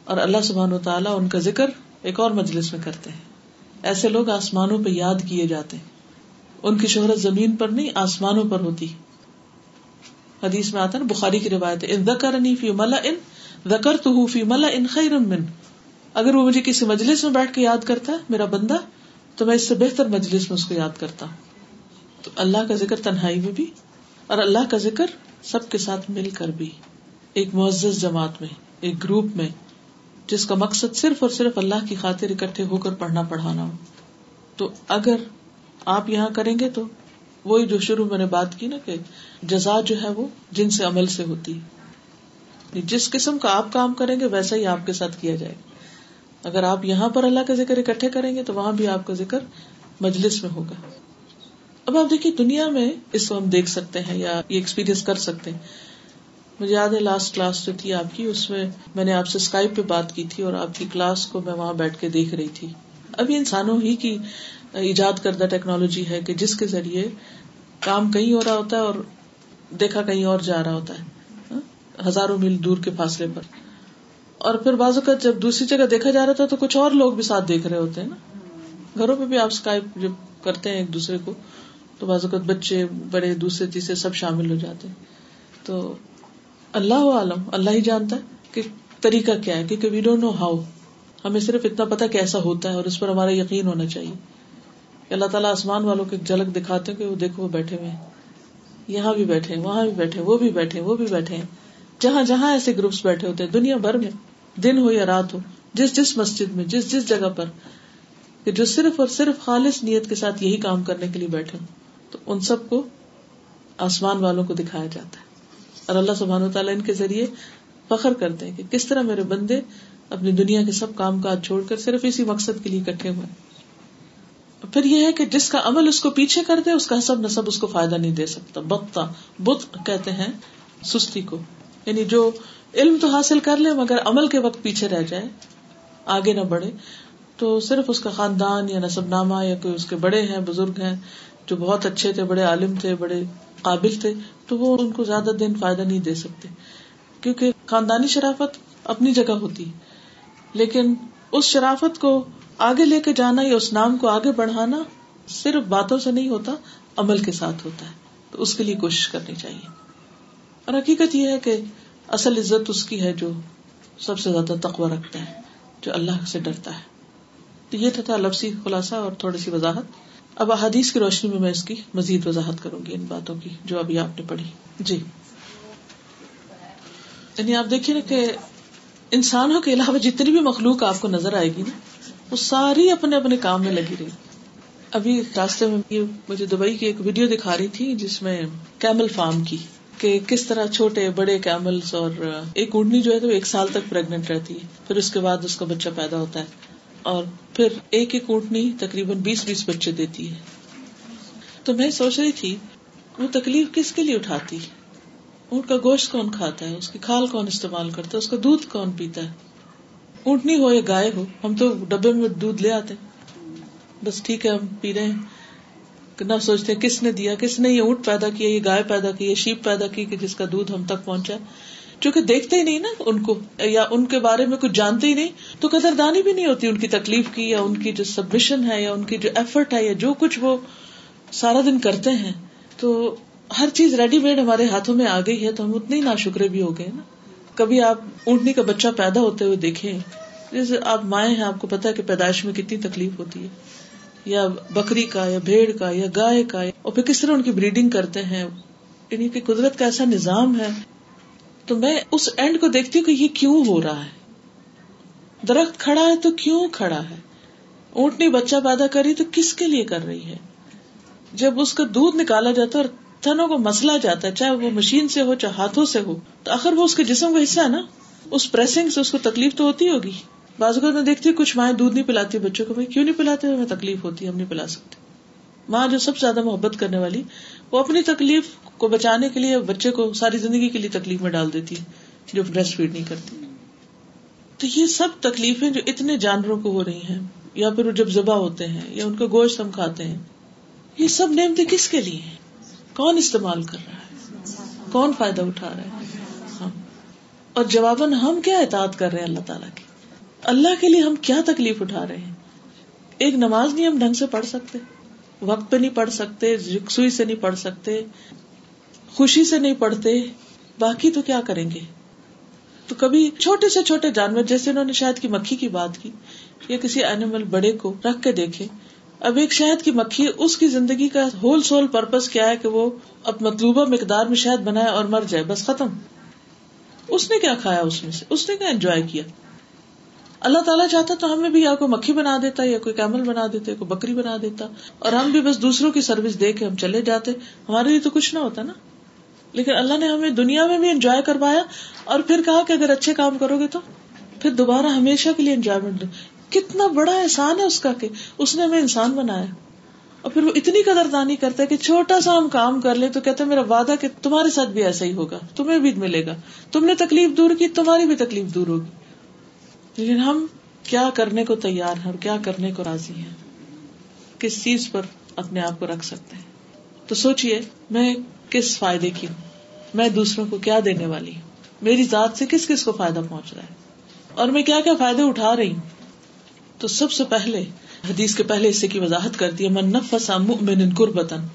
اور اللہ سبحان و تعالیٰ ان کا ذکر ایک اور مجلس میں کرتے ہیں۔ ایسے لوگ آسمانوں پہ یاد کیے جاتے ہیں۔ ان کی شہرت زمین پر نہیں، آسمانوں پر ہوتی۔ حدیث میں آتا ہے بخاری کی روایت ان ذکر فی ملا ان ذکر تو فی ملا ان خیر من اگر وہ مجھے کسی مجلس میں بیٹھ کے یاد کرتا ہے، میرا بندہ، تو میں اس سے بہتر مجلس میں اس کو یاد کرتا ہوں۔ تو اللہ کا ذکر تنہائی میں بھی، اور اللہ کا ذکر سب کے ساتھ مل کر بھی۔ ایک معزز جماعت میں، ایک گروپ میں، جس کا مقصد صرف اور صرف اللہ کی خاطر اکٹھے ہو کر پڑھنا، پڑھانا ہو۔ تو اگر آپ یہاں کریں گے تو وہی جو شروع میں نے بات کی نا کہ جزا جو ہے وہ جن سے عمل سے ہوتی جس قسم کا آپ کام کریں گے، ویسا ہی آپ کے ساتھ کیا جائے گا۔ اگر آپ یہاں پر اللہ کا ذکر اکٹھے کریں گے، تو وہاں بھی آپ کا ذکر مجلس میں ہوگا۔ اب آپ دیکھیے، دنیا میں اس کو ہم دیکھ سکتے ہیں یا یہ ایکسپیرئنس کر سکتے ہیں۔ مجھے یاد ہے لاسٹ کلاس جو تھی آپ کی، اس میں میں نے آپ سے اسکائپ پہ بات کی تھی اور آپ کی کلاس کو میں وہاں بیٹھ کے دیکھ رہی تھی۔ ابھی انسانوں ہی کی ایجاد کردہ ٹیکنالوجی ہے کہ جس کے ذریعے کام کہیں ہو رہا ہوتا ہے اور دیکھا کہیں اور جا رہا ہوتا ہے ہاں؟ ہزاروں میل دور کے فاصلے پر۔ اور پھر بازو کا جب دوسری جگہ دیکھا جا رہا تھا تو کچھ اور لوگ بھی ساتھ دیکھ رہے ہوتے ہیں نا۔ گھروں پہ بھی آپ اسکائپ جب کرتے ہیں ایک دوسرے کو، تو بازو کا بچے، بڑے، دوسرے، تیسرے سب شامل ہو جاتے ہیں۔ تو اللہ عالم، اللہ ہی جانتا ہے کہ طریقہ کیا ہے، کیونکہ وی ڈونٹ نو ہاؤ ہمیں صرف اتنا پتا کیسا ہوتا ہے اور اس پر ہمارا یقین ہونا چاہیے۔ اللہ تعالیٰ آسمان والوں کو جھلک دکھاتے کہ وہ دیکھو وہ بیٹھے ہوئے یہاں بھی بیٹھے وہاں بھی بیٹھے وہ بھی بیٹھے وہ بھی بیٹھے جہاں جہاں ایسے گروپس بیٹھے ہوتے ہیں، دنیا بھر میں، دن ہو یا رات ہو، جس جس مسجد میں، جس جس جگہ پر، کہ جو صرف اور صرف خالص نیت کے ساتھ یہی کام کرنے کے لیے بیٹھے تو ان سب کو آسمان والوں کو دکھایا جاتا ہے۔ اور اللہ سبحان و تعالیٰ ان کے ذریعے فخر کرتے ہیں کہ کس طرح میرے بندے اپنی دنیا کے سب کام کاج چھوڑ کر صرف اسی مقصد کے لیے اکٹھے ہوئے پھر یہ ہے کہ جس کا عمل اس کو پیچھے کر دے، اس کا حسب نصب اس کو فائدہ نہیں دے سکتا۔ بکتا بت کہتے ہیں سستی کو۔ یعنی جو علم تو حاصل کر لے، مگر عمل کے وقت پیچھے رہ جائے، آگے نہ بڑھے۔ تو صرف اس کا خاندان یا نصب نامہ یا کوئی اس کے بڑے ہیں، بزرگ ہیں، جو بہت اچھے تھے، بڑے عالم تھے، بڑے قابل تھے، تو وہ ان کو زیادہ دن فائدہ نہیں دے سکتے۔ کیونکہ خاندانی شرافت اپنی جگہ ہوتی لیکن اس شرافت کو آگے لے کے جانا یا اس نام کو آگے بڑھانا صرف باتوں سے نہیں ہوتا، عمل کے ساتھ ہوتا ہے۔ تو اس کے لیے کوشش کرنی چاہیے۔ اور حقیقت یہ ہے کہ اصل عزت اس کی ہے جو سب سے زیادہ تقوی رکھتا ہے، جو اللہ سے ڈرتا ہے۔ تو یہ تھا لفظی خلاصہ اور تھوڑی سی وضاحت۔ اب احادیث کی روشنی میں میں اس کی مزید وضاحت کروں گی ان باتوں کی جو ابھی آپ نے پڑھی۔ جی۔ یعنی آپ دیکھیے نا کہ انسانوں کے علاوہ جتنی بھی مخلوق آپ کو نظر آئے گی نا وہ ساری اپنے اپنے کام میں لگی رہی۔ ابھی راستے میں مجھے دبئی کی ایک ویڈیو دکھا رہی تھی جس میں کیمل فارم کی کہ کس طرح چھوٹے بڑے کیملس اور ایک اونڈنی جو ہے تو ایک سال تک پریگنٹ رہتی ہے، پھر اس کے بعد اس کا بچہ پیدا ہوتا ہے۔ اور پھر ایک ایک اونٹنی تقریباً بیس بیس بچے دیتی ہے۔ تو میں سوچ رہی تھی، وہ تکلیف کس کے لیے اٹھاتی؟ اونٹ کا گوشت کون کھاتا ہے؟ اس کی کھال کون استعمال کرتا ہے؟ اس کا دودھ کون پیتا ہے؟ اونٹنی ہو یا گائے ہو۔ ہم تو ڈبے میں دودھ لے آتے۔ بس ٹھیک ہے، ہم پی رہے ہیں۔ نہ سوچتے کس نے دیا، کس نے یہ اونٹ پیدا کیا، یہ گائے پیدا کی، یہ شیپ پیدا کی کہ جس کا دودھ ہم تک پہنچا۔ چونکہ دیکھتے ہی نہیں نا ان کو، یا ان کے بارے میں کچھ جانتے ہی نہیں، تو قدردانی بھی نہیں ہوتی ان کی تکلیف کی، یا ان کی جو سبمشن ہے، یا ان کی جو ایفرٹ ہے، یا جو کچھ وہ سارا دن کرتے ہیں۔ تو ہر چیز ریڈی میڈ ہمارے ہاتھوں میں آ گئی ہے، تو ہم اتنے ہی نا شکرے بھی ہو گئے نا۔ کبھی آپ اونٹنی کا بچہ پیدا ہوتے ہوئے دیکھیں، جیسے آپ مائیں ہیں، آپ کو پتا کہ پیدائش میں کتنی تکلیف ہوتی ہے۔ یا بکری کا، یا بھیڑ کا، یا گائے کا، اور پھر کس طرح ان کی بریڈنگ کرتے ہیں۔ یعنی کہ قدرت کا ایسا نظام ہے۔ تو میں اس اینڈ کو دیکھتی ہوں کہ یہ کیوں ہو رہا ہے۔ درخت کھڑا ہے تو کیوں کھڑا ہے؟ اونٹنی بچہ پیدا کری تو کس کے لیے کر رہی ہے؟ جب اس کا دودھ نکالا جاتا ہے اور تھنوں کو مسلا جاتا ہے، چاہے وہ مشین سے ہو، چاہے ہاتھوں سے ہو، تو آخر وہ اس کے جسم کا حصہ ہے نا۔ اس پریسنگ سے اس کو تکلیف تو ہوتی ہوگی۔ بعض اوقات میں دیکھتی ہوں، کچھ مائیں دودھ نہیں پلاتی بچوں کو کیوں نہیں پلاتے؟ ہمیں تکلیف ہوتی ہے، ہم نہیں پلا سکتے۔ ماں جو سب سے زیادہ محبت کرنے والی، وہ اپنی تکلیف کو بچانے کے لیے بچے کو ساری زندگی کے لیے تکلیف میں ڈال دیتی جو بریسٹ فیڈ نہیں کرتی۔ تو یہ سب تکلیفیں جو اتنے جانوروں کو ہو رہی ہیں، یا پھر وہ جب ذبح ہوتے ہیں، یا ان کا گوشت ہم کھاتے ہیں، یہ سب نعمتیں کس کے لیے ہیں؟ کون استعمال کر رہا ہے؟ کون فائدہ اٹھا رہا ہے؟ ہم اور جواباً ہم کیا اطاعت کر رہے ہیں اللہ تعالیٰ کی؟ اللہ کے لیے ہم کیا تکلیف اٹھا رہے ہیں؟ ایک نماز نہیں ہم ڈھنگ سے پڑھ سکتے، وقت پہ نہیں پڑھ سکتے یکسوئی سے نہیں پڑھ سکتے، خوشی سے نہیں پڑھتے، باقی تو کیا کریں گے؟ تو کبھی چھوٹے سے چھوٹے جانور، جیسے انہوں نے شاید کی مکھی کی بات کی، یا کسی اینیمل بڑے کو رکھ کے دیکھے اب ایک شہد کی مکھی اس کی زندگی کا ہول سول پرپز کیا ہے کہ وہ اب مطلوبہ مقدار میں شہد بنائے اور مر جائے، بس ختم۔ اس نے کیا کھایا اس میں سے؟ اس نے کیا انجوائے کیا؟ اللہ تعالیٰ چاہتا تو ہمیں بھی یا کوئی مکھی بنا دیتا، یا کوئی کیمل بنا دیتا کوئی بکری بنا دیتا۔ اور ہم بھی بس دوسروں کی سروس دے کے ہم چلے جاتے۔ ہمارے لیے تو کچھ نہ ہوتا نا۔ لیکن اللہ نے ہمیں دنیا میں بھی انجوائے کروایا اور پھر کہا کہ اگر اچھے کام کرو گے تو؟ پھر دوبارہ ہمیشہ کے لیے انجوائےمنٹ کتنا بڑا احسان ہے اس کا کہ اس نے ہمیں انسان بنایا اور پھر وہ اتنی قدر دانی کرتا ہے کہ چھوٹا سا ہم کام کر لیں تو کہتے میرا وعدہ کہ تمہارے ساتھ بھی ایسا ہی ہوگا، تمہیں بھی ملے گا۔ تم نے تکلیف دور کی، تمہاری بھی تکلیف دور ہوگی۔ لیکن ہم کیا کرنے کو تیار ہیں اور کیا کرنے کو راضی ہیں؟ کس چیز پر اپنے آپ کو رکھ سکتے ہیں؟ تو سوچئے، میں کس فائدے کی ہوں؟ میں دوسروں کو کیا دینے والی ہوں؟ میری ذات سے کس کس کو فائدہ پہنچ رہا ہے؟ اور میں کیا کیا فائدے اٹھا رہی ہوں؟ تو سب سے پہلے حدیث کے پہلے حصے کی وضاحت کر دی، من نفسا مؤمن قربتن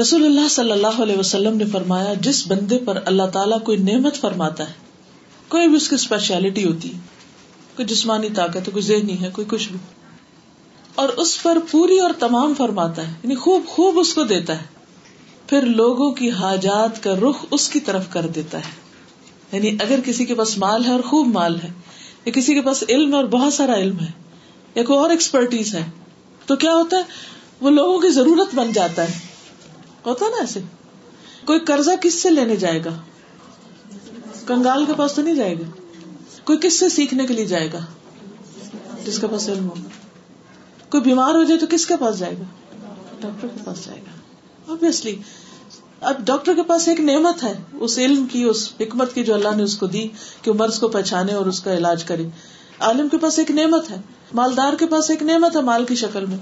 رسول اللہ صلی اللہ علیہ وسلم نے فرمایا، جس بندے پر اللہ تعالیٰ کوئی نعمت فرماتا ہے، کوئی بھی اس کی اسپیشلٹی ہوتی، کوئی جسمانی طاقت ہے، کوئی ذہنی ہے، کوئی کچھ بھی، اور اس پر پوری اور تمام فرماتا ہے یعنی خوب خوب اس کو دیتا ہے، پھر لوگوں کی حاجات کا رخ اس کی طرف کر دیتا ہے۔ یعنی اگر کسی کے پاس مال ہے اور خوب مال ہے، یا کسی کے پاس علم ہے اور بہت سارا علم ہے یا کوئی اور ایکسپرٹیز ہے۔ تو کیا ہوتا ہے؟ وہ لوگوں کی ضرورت بن جاتا ہے۔ ہوتا نا ایسے؟ کوئی قرضہ کس سے لینے جائے گا؟ کنگال کے پاس تو نہیں جائے گا۔ کوئی کس سے سیکھنے کے لیے جائے گا؟ جس کے پاس علم ہوگا کوئی بیمار ہو جائے تو کس کے پاس جائے گا؟ ڈاکٹر کے پاس جائے گا۔ اوبیسلی اب ڈاکٹر کے پاس ایک نعمت ہے۔ اس علم کی، اس حکمت کی جو اللہ نے اس کو دی کہ مرض کو پہچانے اور اس کا علاج کرے۔ عالم کے پاس ایک نعمت ہے، مالدار کے پاس ایک نعمت ہے مال کی شکل میں۔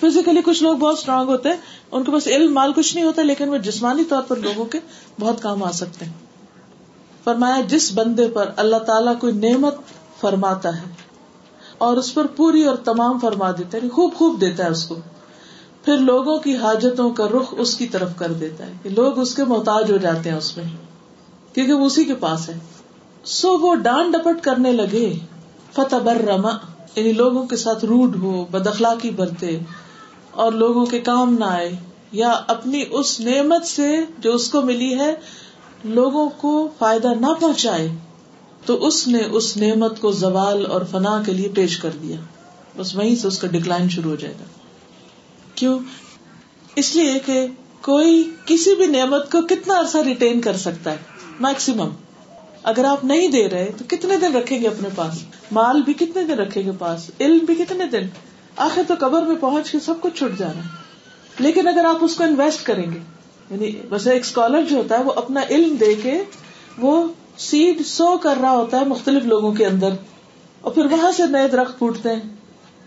فزیکلی کچھ لوگ بہت اسٹرانگ ہوتے ہیں، ان کے پاس علم مال کچھ نہیں ہوتا، لیکن وہ جسمانی طور پر لوگوں کے بہت کام آ سکتے ہیں۔ فرمایا، جس بندے پر اللہ تعالیٰ کوئی نعمت فرماتا ہے اور اس پر پوری اور تمام فرما دیتا ہے یعنی خوب خوب دیتا ہے اس کو، پھر لوگوں کی حاجتوں کا رخ اس کی طرف کر دیتا ہے کہ لوگ اس کے محتاج ہو جاتے ہیں اس میں، کیونکہ وہ اسی کے پاس ہے۔ سو وہ ڈانٹ ڈپٹ کرنے لگے۔ فتح بر رما یعنی لوگوں کے ساتھ روڈ ہو، بد اخلاقی برتے، اور لوگوں کے کام نہ آئے، یا اپنی اس نعمت سے جو اس کو ملی ہے، لوگوں کو فائدہ نہ پہنچائے، تو اس نے اس نعمت کو زوال اور فنا کے لیے پیش کر دیا۔ بس وہیں سے اس کا ڈکلائن شروع ہو جائے گا۔ کیوں؟ اس لیے کہ کوئی کسی بھی نعمت کو کتنا عرصہ ریٹین کر سکتا ہے؟ میکسیمم اگر آپ نہیں دے رہے تو کتنے دن رکھیں گے اپنے پاس؟ مال بھی کتنے دن رکھیں گے پاس؟ علم بھی کتنے دن؟ آخر تو قبر میں پہنچ کے سب کچھ چھٹ جانا ہے۔ لیکن اگر آپ اس کو انویسٹ کریں گے یعنی بس ایک اسکالر جو ہوتا ہے وہ اپنا علم دے کے وہ سیڈ سو کر رہا ہوتا ہے مختلف لوگوں کے اندر۔ اور پھر وہاں سے نئے درخت پھوٹتے ہیں،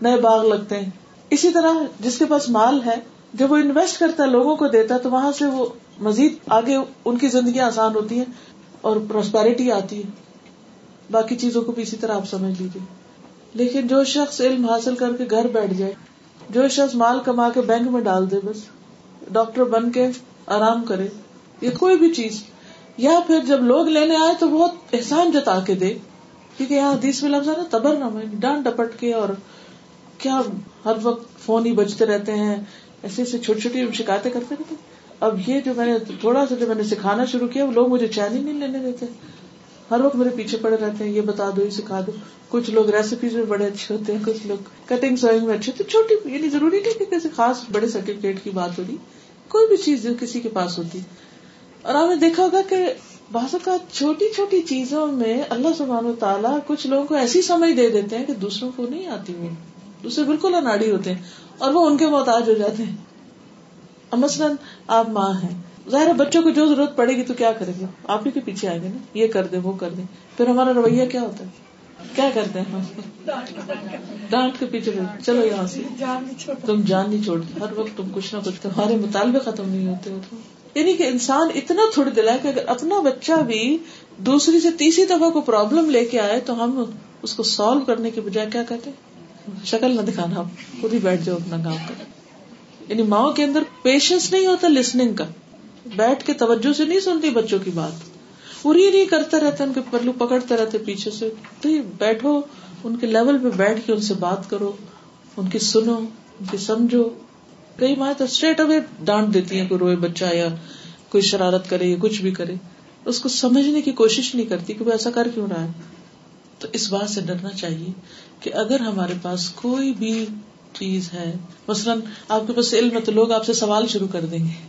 نئے باغ لگتے ہیں۔ اسی طرح جس کے پاس مال ہے، جب وہ انویسٹ کرتا ہے، لوگوں کو دیتا ہے، تو وہاں سے وہ مزید آگے ان کی زندگیاں آسان ہوتی ہیں۔ اور پروسپیرٹی آتی ہے۔ باقی چیزوں کو بھی اسی طرح آپ سمجھ لیجیے لیکن جو شخص علم حاصل کر کے گھر بیٹھ جائے، جو شخص مال کما کے بینک میں ڈال دے بس، ڈاکٹر بن کے آرام کرے یا کوئی بھی چیز، یا پھر جب لوگ لینے آئے تو بہت احسان جتا کے دے۔ کیونکہ یہاں حدیث میں لفظ ہے نا، تبر نہ ڈانٹ ڈپٹ کے اور کیا ہر وقت فون ہی بجتے رہتے ہیں، ایسے ایسے چھوٹی چھوٹی شکایتیں کرتے رہتے اب یہ جو میں نے تھوڑا سا جو میں نے سکھانا شروع کیا، وہ لوگ مجھے چین ہی نہیں لینے دیتے۔ ہر وقت میرے پیچھے پڑے رہتے ہیں، یہ بتا دو، یہ سکھا دو۔ کچھ لوگ ریسیپیز میں بڑے اچھے ہوتے ہیں، کچھ لوگ کٹنگ سوئنگ میں اچھے تو چھوٹی یعنی ضروری نہیں کہ کسی خاص بڑے سرٹیفکیٹ کی بات ہو رہی۔ کوئی بھی چیز کسی کے پاس ہوتی۔ اور آپ نے دیکھا ہوگا کہ بعض اوقات چھوٹی چھوٹی چیزوں میں اللہ سبحان و تعالیٰ کچھ لوگوں کو ایسی سمجھ دے دیتے ہیں کہ دوسروں کو نہیں آتی وہ دوسرے بالکل اناڑی ہوتے ہیں اور وہ ان کے محتاج ہو جاتے ہیں۔ مثلاً آپ ماں ہیں، ظاہر بچوں کو جو ضرورت پڑے گی تو کیا کریں گے؟ آپ ہی کے پیچھے آئیں گے نا، یہ کر دیں، وہ کر دیں۔ پھر ہمارا رویہ کیا ہوتا ہے؟ کیا کرتے ہیں ڈانٹ کے پیچھے چلو یہاں سے۔ تم جان نہیں چھوڑتے، ہر وقت تم کچھ نہ کچھ تمہارے مطالبے ختم نہیں ہوتے ہو یعنی کہ انسان اتنا تھوڑی دل ہے کہ اگر اپنا بچہ بھی دوسری سے تیسری دفعہ کو پرابلم لے کے آئے تو ہم اس کو سالو کرنے کے بجائے کیا کہتے شکل نہ دکھانا، آپ خود ہی بیٹھ جاؤ اپنا کام کر یعنی ماؤں کے اندر پیشنس نہیں ہوتا لسننگ کا۔ بیٹھ کے توجہ سے نہیں سنتی بچوں کی بات۔ پوری نہیں کرتے رہتے، ان کے پلو پکڑتے رہتے پیچھے سے۔ تو بیٹھو، ان کے لیول پہ بیٹھ کے ان سے بات کرو، ان کی سنو، ان کی سمجھو۔ کئی ماں تو اسٹریٹ اوے ڈانٹ دیتی ہیں کوئی روئے بچہ یا کوئی شرارت کرے یا کچھ بھی کرے۔ اس کو سمجھنے کی کوشش نہیں کرتی کہ وہ ایسا کر کیوں رہا ہے۔ تو اس بات سے ڈرنا چاہیے کہ اگر ہمارے پاس کوئی بھی چیز ہے۔ مثلاً آپ کے پاس علم ہے تو لوگ آپ سے سوال شروع کر دیں گے۔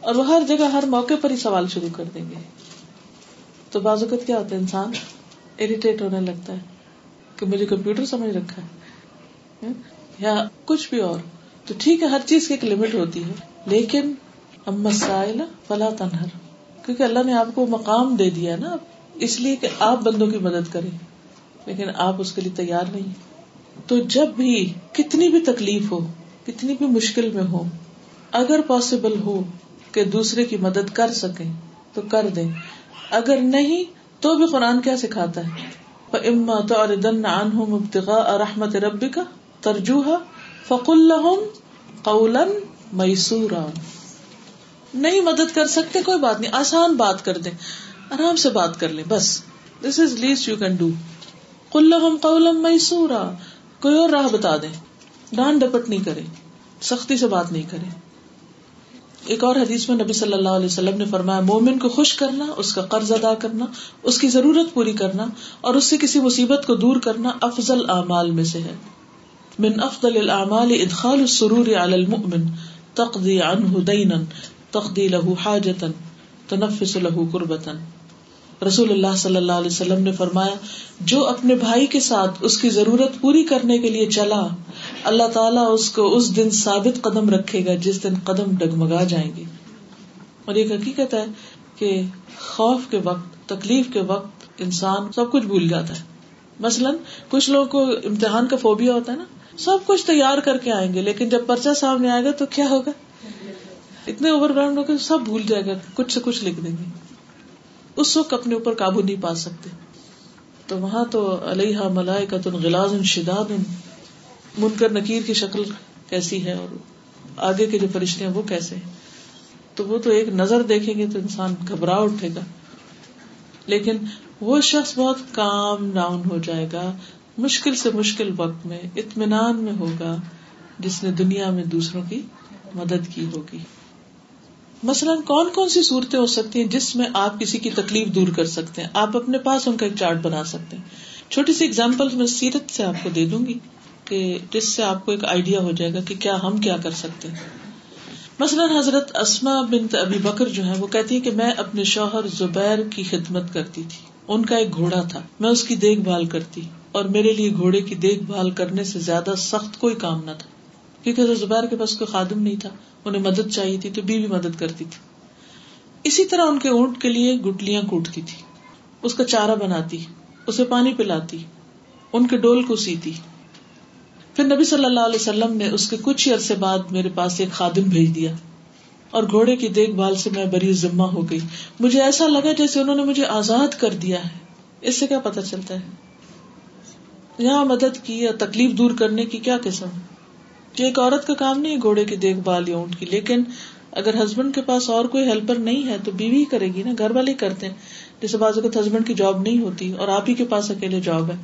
اور وہ ہر جگہ، ہر موقع پر ہی سوال شروع کر دیں گے۔ تو بازوقت کیا ہوتا ہے، انسان اریٹیٹ ہونے لگتا ہے کہ مجھے کمپیوٹر سمجھ رکھا ہے یا کچھ بھی اور۔ تو ٹھیک ہے، ہر چیز کی ایک لمٹ ہوتی ہے۔ لیکن اب مسائل فلا تنہر۔ کیونکہ اللہ نے آپ کو مقام دے دیا نا، اس لیے کہ آپ بندوں کی مدد کریں۔ لیکن آپ اس کے لیے تیار نہیں۔ تو جب بھی کتنی بھی تکلیف ہو، کتنی بھی مشکل میں ہو، اگر پاسبل ہو کہ دوسرے کی مدد کر سکے تو کر دیں۔ اگر نہیں، تو بھی قرآن کیا سکھاتا ہے؟ اما تو اردن ان رحمت ربی کا ترجوہ فق الحم قول میسورا نہیں مدد کر سکتے، کوئی بات نہیں، آسان بات کر دیں۔ آرام سے بات کر لیں، بس۔ This is least you can do کلحم قولم میسورا کوئی اور راہ بتا دیں۔ ڈانٹ ڈپٹ نہیں کرے سختی سے بات نہیں کرے ایک اور حدیث میں نبی صلی اللہ علیہ وسلم نے فرمایا، مومن کو خوش کرنا، اس کا قرض ادا کرنا، اس کی ضرورت پوری کرنا اور اس سے کسی مصیبت کو دور کرنا افضل اعمال میں سے ہے۔ من افضل الاعمال ادخال السرور على المؤمن تقضي عنه دینا تقضي له حاجتا، تنفس له قربتا۔ رسول اللہ صلی اللہ علیہ وسلم نے فرمایا، جو اپنے بھائی کے ساتھ اس کی ضرورت پوری کرنے کے لیے چلا، اللہ تعالیٰ اس کو اس دن ثابت قدم رکھے گا جس دن قدم ڈگمگا جائیں گے۔ اور ایک حقیقت ہے کہ خوف کے وقت، تکلیف کے وقت انسان سب کچھ بھول جاتا ہے۔ مثلاً، کچھ لوگوں کو امتحان کا فوبیا ہوتا ہے نا، سب کچھ تیار کر کے آئیں گے، لیکن جب پرچہ سامنے آئے گا تو کیا ہوگا؟ اتنے اوور گراؤنڈ ہو سب بھول جائے گا، کچھ سے کچھ لکھ دیں گے۔ اس وقت اپنے اوپر قابو نہیں پا سکتے۔ تو وہاں تو علیہ ملائے کا تن غلاز شداد، منکر نکیر کی شکل کیسی ہے اور آگے کے جو فرشتے ہیں وہ کیسے ہیں۔ تو وہ تو ایک نظر دیکھیں گے تو انسان گھبرا اٹھے گا۔ لیکن وہ شخص بہت کام ڈاؤن ہو جائے گا، مشکل سے مشکل وقت میں، اطمینان میں ہوگا، جس نے دنیا میں دوسروں کی مدد کی ہوگی۔ مثلاً کون کون سی صورتیں ہو سکتی ہیں جس میں آپ کسی کی تکلیف دور کر سکتے ہیں؟ آپ اپنے پاس ان کا ایک چارٹ بنا سکتے ہیں۔ چھوٹی سی اگزامپل میں سیرت سے آپ کو دے دوں گی کہ جس سے آپ کو ایک آئیڈیا ہو جائے گا کہ کیا ہم کیا کر سکتے ہیں۔ مثلاً حضرت اسما بنت ابی بکر جو ہے وہ کہتی ہے کہ میں اپنے شوہر زبیر کی خدمت کرتی تھی۔ ان کا ایک گھوڑا تھا۔ میں اس کی دیکھ بھال کرتی۔ اور میرے لیے گھوڑے کی دیکھ بھال کرنے سے زیادہ سخت کوئی کام نہ تھا۔ کیونکہ زبیر کے پاس کوئی خادم نہیں تھا، انہیں مدد چاہیے تھی، تو بیوی مدد کرتی تھی۔ اسی طرح ان کے اونٹ کے لیے گٹلیاں کوٹتی تھی۔ اس کا چارہ بناتی، اسے پانی پلاتی، ان کے ڈول کو سیتی پھر نبی صلی اللہ علیہ وسلم نے اس کے کچھ ہی عرصے بعد میرے پاس ایک خادم بھیج دیا۔ اور گھوڑے کی دیکھ بھال سے میں بری ذمہ ہو گئی۔ مجھے ایسا لگا جیسے انہوں نے مجھے آزاد کر دیا ہے۔ اس سے کیا پتا چلتا ہے؟ یہاں مدد کی یا تکلیف دور کرنے کی کیا قسم؟ ہے یہ ایک عورت کا کام نہیں ہے گھوڑے کی دیکھ بھال یا اونٹ کی، لیکن اگر ہسبینڈ کے پاس اور کوئی ہیلپر نہیں ہے تو بیوی کرے گی نا، گھر والے کرتے ہیں۔ جیسے بعض اوقات ہسبینڈ کی جاب نہیں ہوتی اور آپ ہی کے پاس اکیلے جاب ہے۔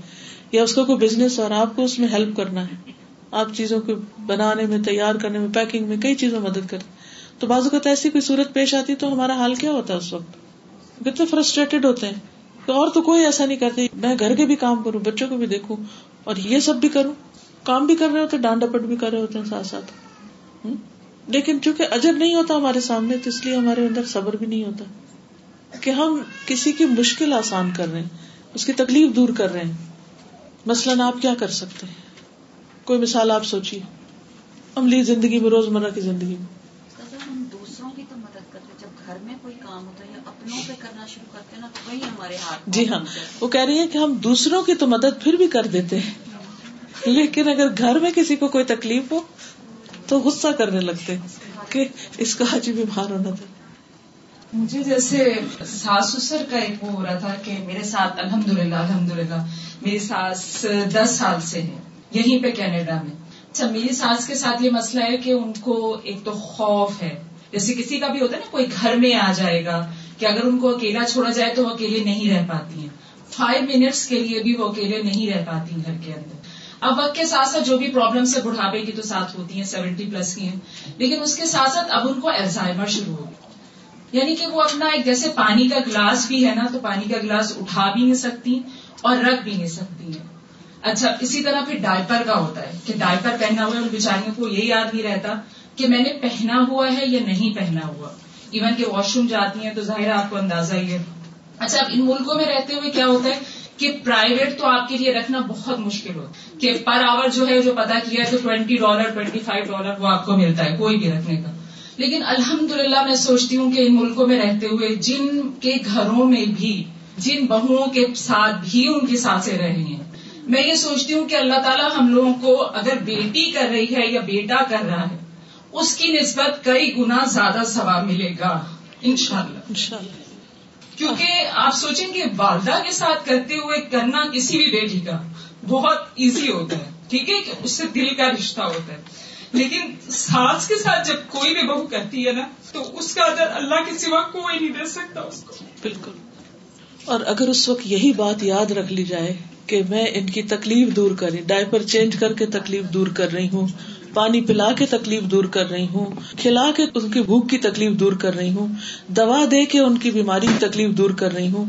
یا اس کا کوئی بزنس اور آپ کو اس میں ہیلپ کرنا ہے۔ آپ چیزوں کو بنانے میں، تیار کرنے میں پیکنگ میں کئی چیزوں میں مدد کرتے تو بعض اوقات ایسی کوئی صورت پیش آتی تو ہمارا حال کیا ہوتا ہے اس وقت؟ کتنے فرسٹریٹڈ ہوتے ہیں اور تو کوئی ایسا نہیں کرتے، میں گھر کے بھی کام کروں، بچوں کو بھی دیکھوں اور یہ سب بھی کروں۔ کام بھی کر رہے ہوتے ڈانڈ ڈپٹ بھی کر رہے ہوتے ہیں ساتھ ساتھ۔ لیکن چونکہ اجر نہیں ہوتا ہمارے سامنے تو اس لیے ہمارے اندر صبر بھی نہیں ہوتا۔ کہ ہم کسی کی مشکل آسان کر رہے ہیں اس کی تکلیف دور کر رہے ہیں۔ مثلاً آپ کیا کر سکتے ہیں؟ کوئی مثال آپ سوچیے۔ عملی زندگی میں روزمرہ کی زندگی میں۔ ہم دوسروں کی تو مدد کرتے جب گھر میں کوئی کام ہوتا ہے یا اپنوں پہ کرنا شروع کرتے نا تو وہی ہمارے ہاتھ جی ہاں وہ کہہ رہی ہے کہ ہم دوسروں کی تو مدد پھر بھی کر دیتے ہیں۔ لیکن اگر گھر میں کسی کو کوئی تکلیف ہو تو غصہ کرنے لگتے کہ اس کا حج بیمار ہونا تھا۔ مجھے جیسے ساس سسر کا ایک وہ ہو رہا تھا کہ میرے ساتھ الحمد للہ الحمد للہ میری ساس دس سال سے ہے، یہیں پہ کینیڈا میں۔ اچھا میری ساس کے ساتھ یہ مسئلہ ہے کہ ان کو ایک تو خوف ہے۔ جیسے کسی کا بھی ہوتا ہے نا، کوئی گھر میں آ جائے گا کہ اگر ان کو اکیلا چھوڑا جائے تو وہ اکیلے نہیں رہ پاتی ہیں۔ فائیو منٹس کے لیے بھی وہ اکیلے نہیں رہ پاتی گھر کے اندر۔ اب وقت کے ساتھ ساتھ جو بھی پرابلمس ہے بڑھاپے کی تو ساتھ ہوتی ہیں سیونٹی پلس کی ہیں۔ لیکن اس کے ساتھ ساتھ اب ان کو الزائمر شروع ہو گیا۔ یعنی کہ وہ اپنا ایک جیسے پانی کا گلاس بھی ہے نا، تو پانی کا گلاس اٹھا بھی نہیں سکتی اور رکھ بھی نہیں سکتی ہیں اچھا اسی طرح پھر ڈائپر کا ہوتا ہے کہ ڈائپر پہنا ہوا ہے ان بیچاریوں کو یہ یاد نہیں رہتا کہ میں نے پہنا ہوا ہے یا نہیں پہنا ہوا۔ ایون کہ واش روم جاتی ہیں تو ظاہر آپ کو اندازہ ہی ہے۔ اچھا اب ان ملکوں میں رہتے ہوئے کیا ہوتا ہے؟ کہ پرائیویٹ تو آپ کے لیے رکھنا بہت مشکل ہو، کہ پر آور جو ہے، جو پتا کیا ہے، تو twenty dollar twenty five dollar وہ آپ کو ملتا ہے، کوئی بھی رکھنے کا۔ لیکن الحمد للہ میں سوچتی ہوں کہ ان ملکوں میں رہتے ہوئے جن کے گھروں میں بھی، جن بہوؤں کے ساتھ بھی ان کی سانسیں رہی ہیں۔ میں یہ سوچتی ہوں کہ اللہ تعالیٰ ہم لوگوں کو اگر بیٹی کر رہی ہے یا بیٹا کر رہا ہے، اس کی نسبت کئی گنا زیادہ ثواب ملے گا۔ انشاءاللہ۔ انشاءاللہ۔ کیونکہ آپ سوچیں کہ والدہ کے ساتھ کرتے ہوئے کرنا کسی بھی بیٹی کا بہت ایزی ہوتا ہے، ٹھیک ہے؟ کہ اس سے دل کا رشتہ ہوتا ہے۔ لیکن ساس کے ساتھ جب کوئی بھی بہو کرتی ہے نا، تو اس کا ادر اللہ کے سوا کوئی نہیں دے سکتا اس کو۔ بالکل۔ اور اگر اس وقت یہی بات یاد رکھ لی جائے کہ میں ان کی تکلیف دور کر رہی ڈائپر چینج کر کے تکلیف دور کر رہی ہوں پانی پلا کے تکلیف دور کر رہی ہوں، کھلا کے ان کی بھوک کی تکلیف دور کر رہی ہوں، دوا دے کے ان کی بیماری کی تکلیف دور کر رہی ہوں۔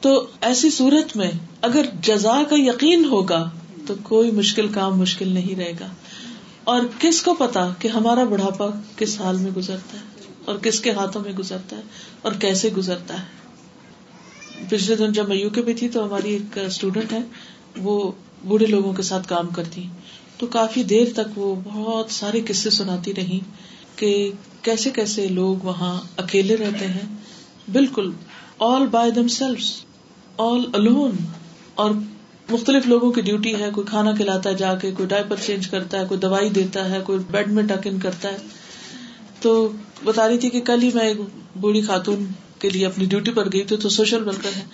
تو ایسی صورت میں اگر جزا کا یقین ہوگا تو کوئی مشکل کام مشکل نہیں رہے گا۔ اور کس کو پتا کہ ہمارا بڑھاپا کس حال میں گزرتا ہے؟ اور کس کے ہاتھوں میں گزرتا ہے؟ اور کیسے گزرتا ہے؟ پچھلے دن جب میں یو کے بھی تھی تو ہماری ایک اسٹوڈینٹ ہے وہ بوڑھے لوگوں کے ساتھ کام کرتی تو کافی دیر تک وہ بہت سارے قصے سناتی رہی کہ کیسے کیسے لوگ وہاں اکیلے رہتے ہیں۔ بالکل all by them self all alone اور مختلف لوگوں کی ڈیوٹی ہے، کوئی کھانا کھلاتا ہے جا کے، کوئی ڈائپر چینج کرتا ہے، کوئی دوائی دیتا ہے، کوئی بیڈ میں ٹک ان کرتا ہے۔ تو بتا رہی تھی کہ کل ہی میں ایک بوڑھی خاتون کے لیے اپنی ڈیوٹی پر گئی تھی، تو سوشل ورکر ہے۔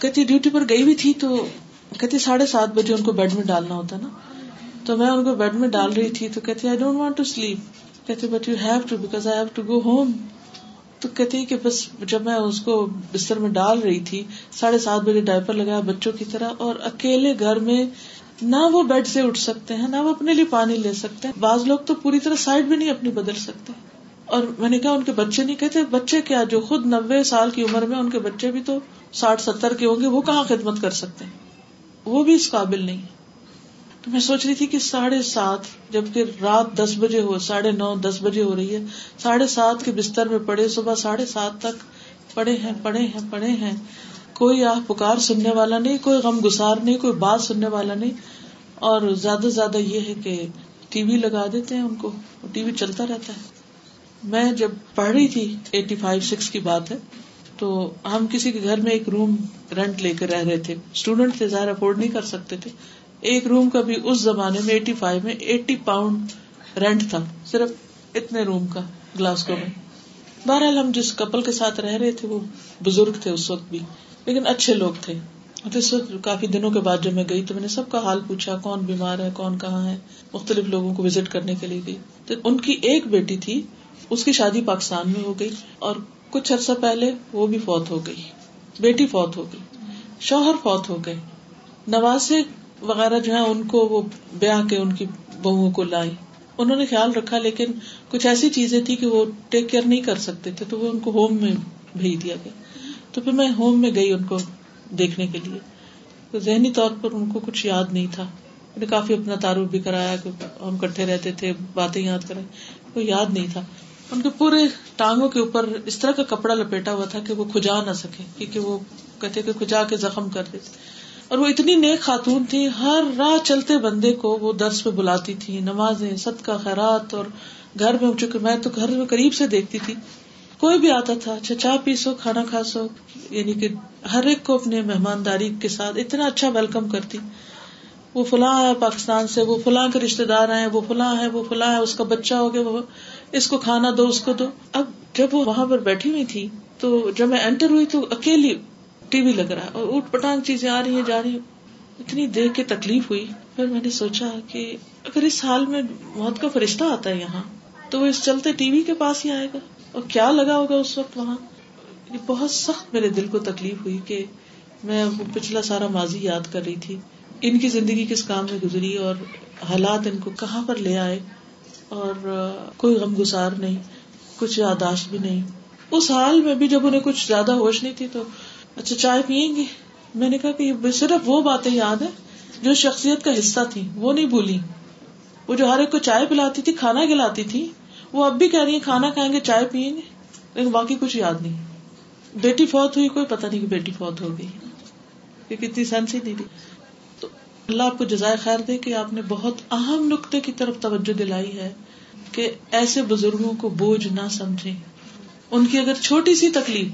کہتی ڈیوٹی پر گئی بھی تھی تو کہتی ساڑھے سات بجے ان کو بیڈ میں ڈالنا ہوتا نا۔ تو میں ان کو بیڈ میں ڈال رہی تھی تو کہتی I don't want to sleep کہتے but you have to because I have to go home تو کہتی کہ بس جب میں اس کو بستر میں ڈال رہی تھی، ساڑھے سات بجے ڈائپر لگایا بچوں کی طرح، اور اکیلے گھر میں نہ وہ بیڈ سے اٹھ سکتے ہیں، نہ وہ اپنے لیے پانی لے سکتے ہیں۔ بعض لوگ تو پوری طرح سائڈ بھی نہیں اپنی بدل سکتے۔ اور میں نے کہا، ان کے بچے نہیں؟ کہتے، بچے کیا جو خود نبے سال کی عمر میں ان کے بچے بھی تو ساٹھ ستر کے ہوں گے، وہ کہاں خدمت کر سکتے ہیں؟ وہ بھی اس قابل نہیں۔ تو میں سوچ رہی تھی کہ ساڑھے سات، جبکہ رات دس بجے ہو، ساڑھے نو، دس بجے ہو رہی ہے۔ ساڑھے سات کے بستر میں پڑے، صبح ساڑھے سات تک پڑے ہیں پڑے ہیں پڑے ہیں۔ کوئی آہ پکار سننے والا نہیں، کوئی غم گسار نہیں، کوئی بات سننے والا نہیں۔ اور زیادہ سے زیادہ یہ ہے کہ ٹی وی لگا دیتے ہیں ان کو ٹی وی چلتا رہتا ہے۔ میں جب پڑھ رہی تھی ایٹی فائیو، سکس کی بات ہے، تو ہم کسی کے گھر میں ایک روم رینٹ لے کر رہ رہے تھے۔ اسٹوڈینٹ تھے، ظاہر افورڈ نہیں کر سکتے تھے۔ ایک روم کا بھی اس زمانے میں ایٹی فائیو میں ایٹی پاؤنڈ رینٹ تھا، صرف اتنے روم کا، گلاسکو میں۔ بہرحال ہم جس کپل کے ساتھ رہ رہے تھے، وہ بزرگ تھے اس وقت بھی، لیکن اچھے لوگ تھے۔ اس وقت کافی دنوں کے بعد جب میں گئی تو میں نے سب کا حال پوچھا، کون بیمار ہے، کون کہاں ہے؟ مختلف لوگوں کو وزٹ کرنے کے لیے گئی۔ تو ان کی ایک بیٹی تھی، اس کی شادی پاکستان میں ہو گئی اور کچھ عرصہ پہلے وہ بھی فوت ہو گئی۔ بیٹی فوت ہو گئی، شوہر فوت ہو گئے۔ نوازے وغیرہ جو ہے ان کو وہ بیاہ کے، ان کی بہو کو لائی۔ انہوں نے خیال رکھا، لیکن کچھ ایسی چیزیں تھی کہ وہ ٹیک کیئر نہیں کر سکتے تھے، تو وہ ان کو ہوم میں بھیج دیا گیا۔ تو پھر میں ہوم میں گئی ان کو دیکھنے کے لیے۔ تو ذہنی طور پر ان کو کچھ یاد نہیں تھا۔ میں نے کافی اپنا تعارف بھی کرایا، کہ ہم کٹھے رہتے تھے، باتیں یاد کرائے وہ یاد نہیں تھا۔ ان کے پورے ٹانگوں کے اوپر اس طرح کا کپڑا لپیٹا ہوا تھا کہ وہ کھجا نہ سکے، کیونکہ وہ کہتے کہ کھجا کے زخم کر دیتے اور وہ اتنی نیک خاتون تھی، ہر راہ چلتے بندے کو وہ درس پہ بلاتی تھی، نمازیں سد کا خیرات، اور گھر میں، چونکہ میں تو گھر میں قریب سے دیکھتی تھی۔ کوئی بھی آتا تھا اچھا چائے پی سو کھانا کھا سو یعنی کہ ہر ایک کو اپنے مہمانداری کے ساتھ اتنا اچھا ویلکم کرتی۔ وہ فلاں ہے پاکستان سے، وہ فلاں کے رشتے دار ہیں، وہ فلاں ہے وہ فلاں ہے اس کا بچہ ہو گیا، وہ اس کو کھانا دو، اس کو دو۔ اب جب وہ وہاں پر بیٹھی ہوئی تھی، تو جب میں انٹر ہوئی تو اکیلی ٹی وی لگ رہا ہے اور اٹھ پٹانگ چیزیں آ رہی ہیں، جا رہی ہیں۔ اتنی دیکھ کے تکلیف ہوئی۔ پھر میں نے سوچا کہ اگر اس حال میں موت کا فرشتہ آتا ہے یہاں، تو وہ اس چلتے ٹی وی کے پاس ہی آئے گا۔ اور کیا لگا ہوگا اس وقت وہاں؟ یہ بہت سخت میرے دل کو تکلیف ہوئی کہ میں وہ پچھلا سارا ماضی یاد کر رہی تھی۔ ان کی زندگی کس کام میں گزری اور حالات ان کو کہاں پر لے آئے؟ اور کوئی غم گسار نہیں، کچھ یاداشت بھی نہیں۔ اس حال میں بھی جب انہیں کچھ زیادہ ہوش نہیں تھی تو اچھا چائے پیئیں گے؟ میں نے کہا کہ صرف وہ باتیں یاد ہے جو شخصیت کا حصہ تھی وہ نہیں بھولی وہ جو ہر ایک کو چائے پلاتی تھی، کھانا کھلاتی تھی، وہ اب بھی کہہ رہی ہے کھانا کھائیں گے، چائے پیئیں گے۔ لیکن باقی کچھ یاد نہیں۔ بیٹی فوت ہوئی، کوئی پتا نہیں کہ بیٹی فوت ہو گئی۔ کتنی سینس ہی نہیں تھی۔ تو اللہ آپ کو جزائے خیر دے کہ آپ نے بہت اہم نقطے کی طرف توجہ دلائی ہے کہ ایسے بزرگوں کو بوجھ نہ سمجھے ان کی اگر چھوٹی سی تکلیف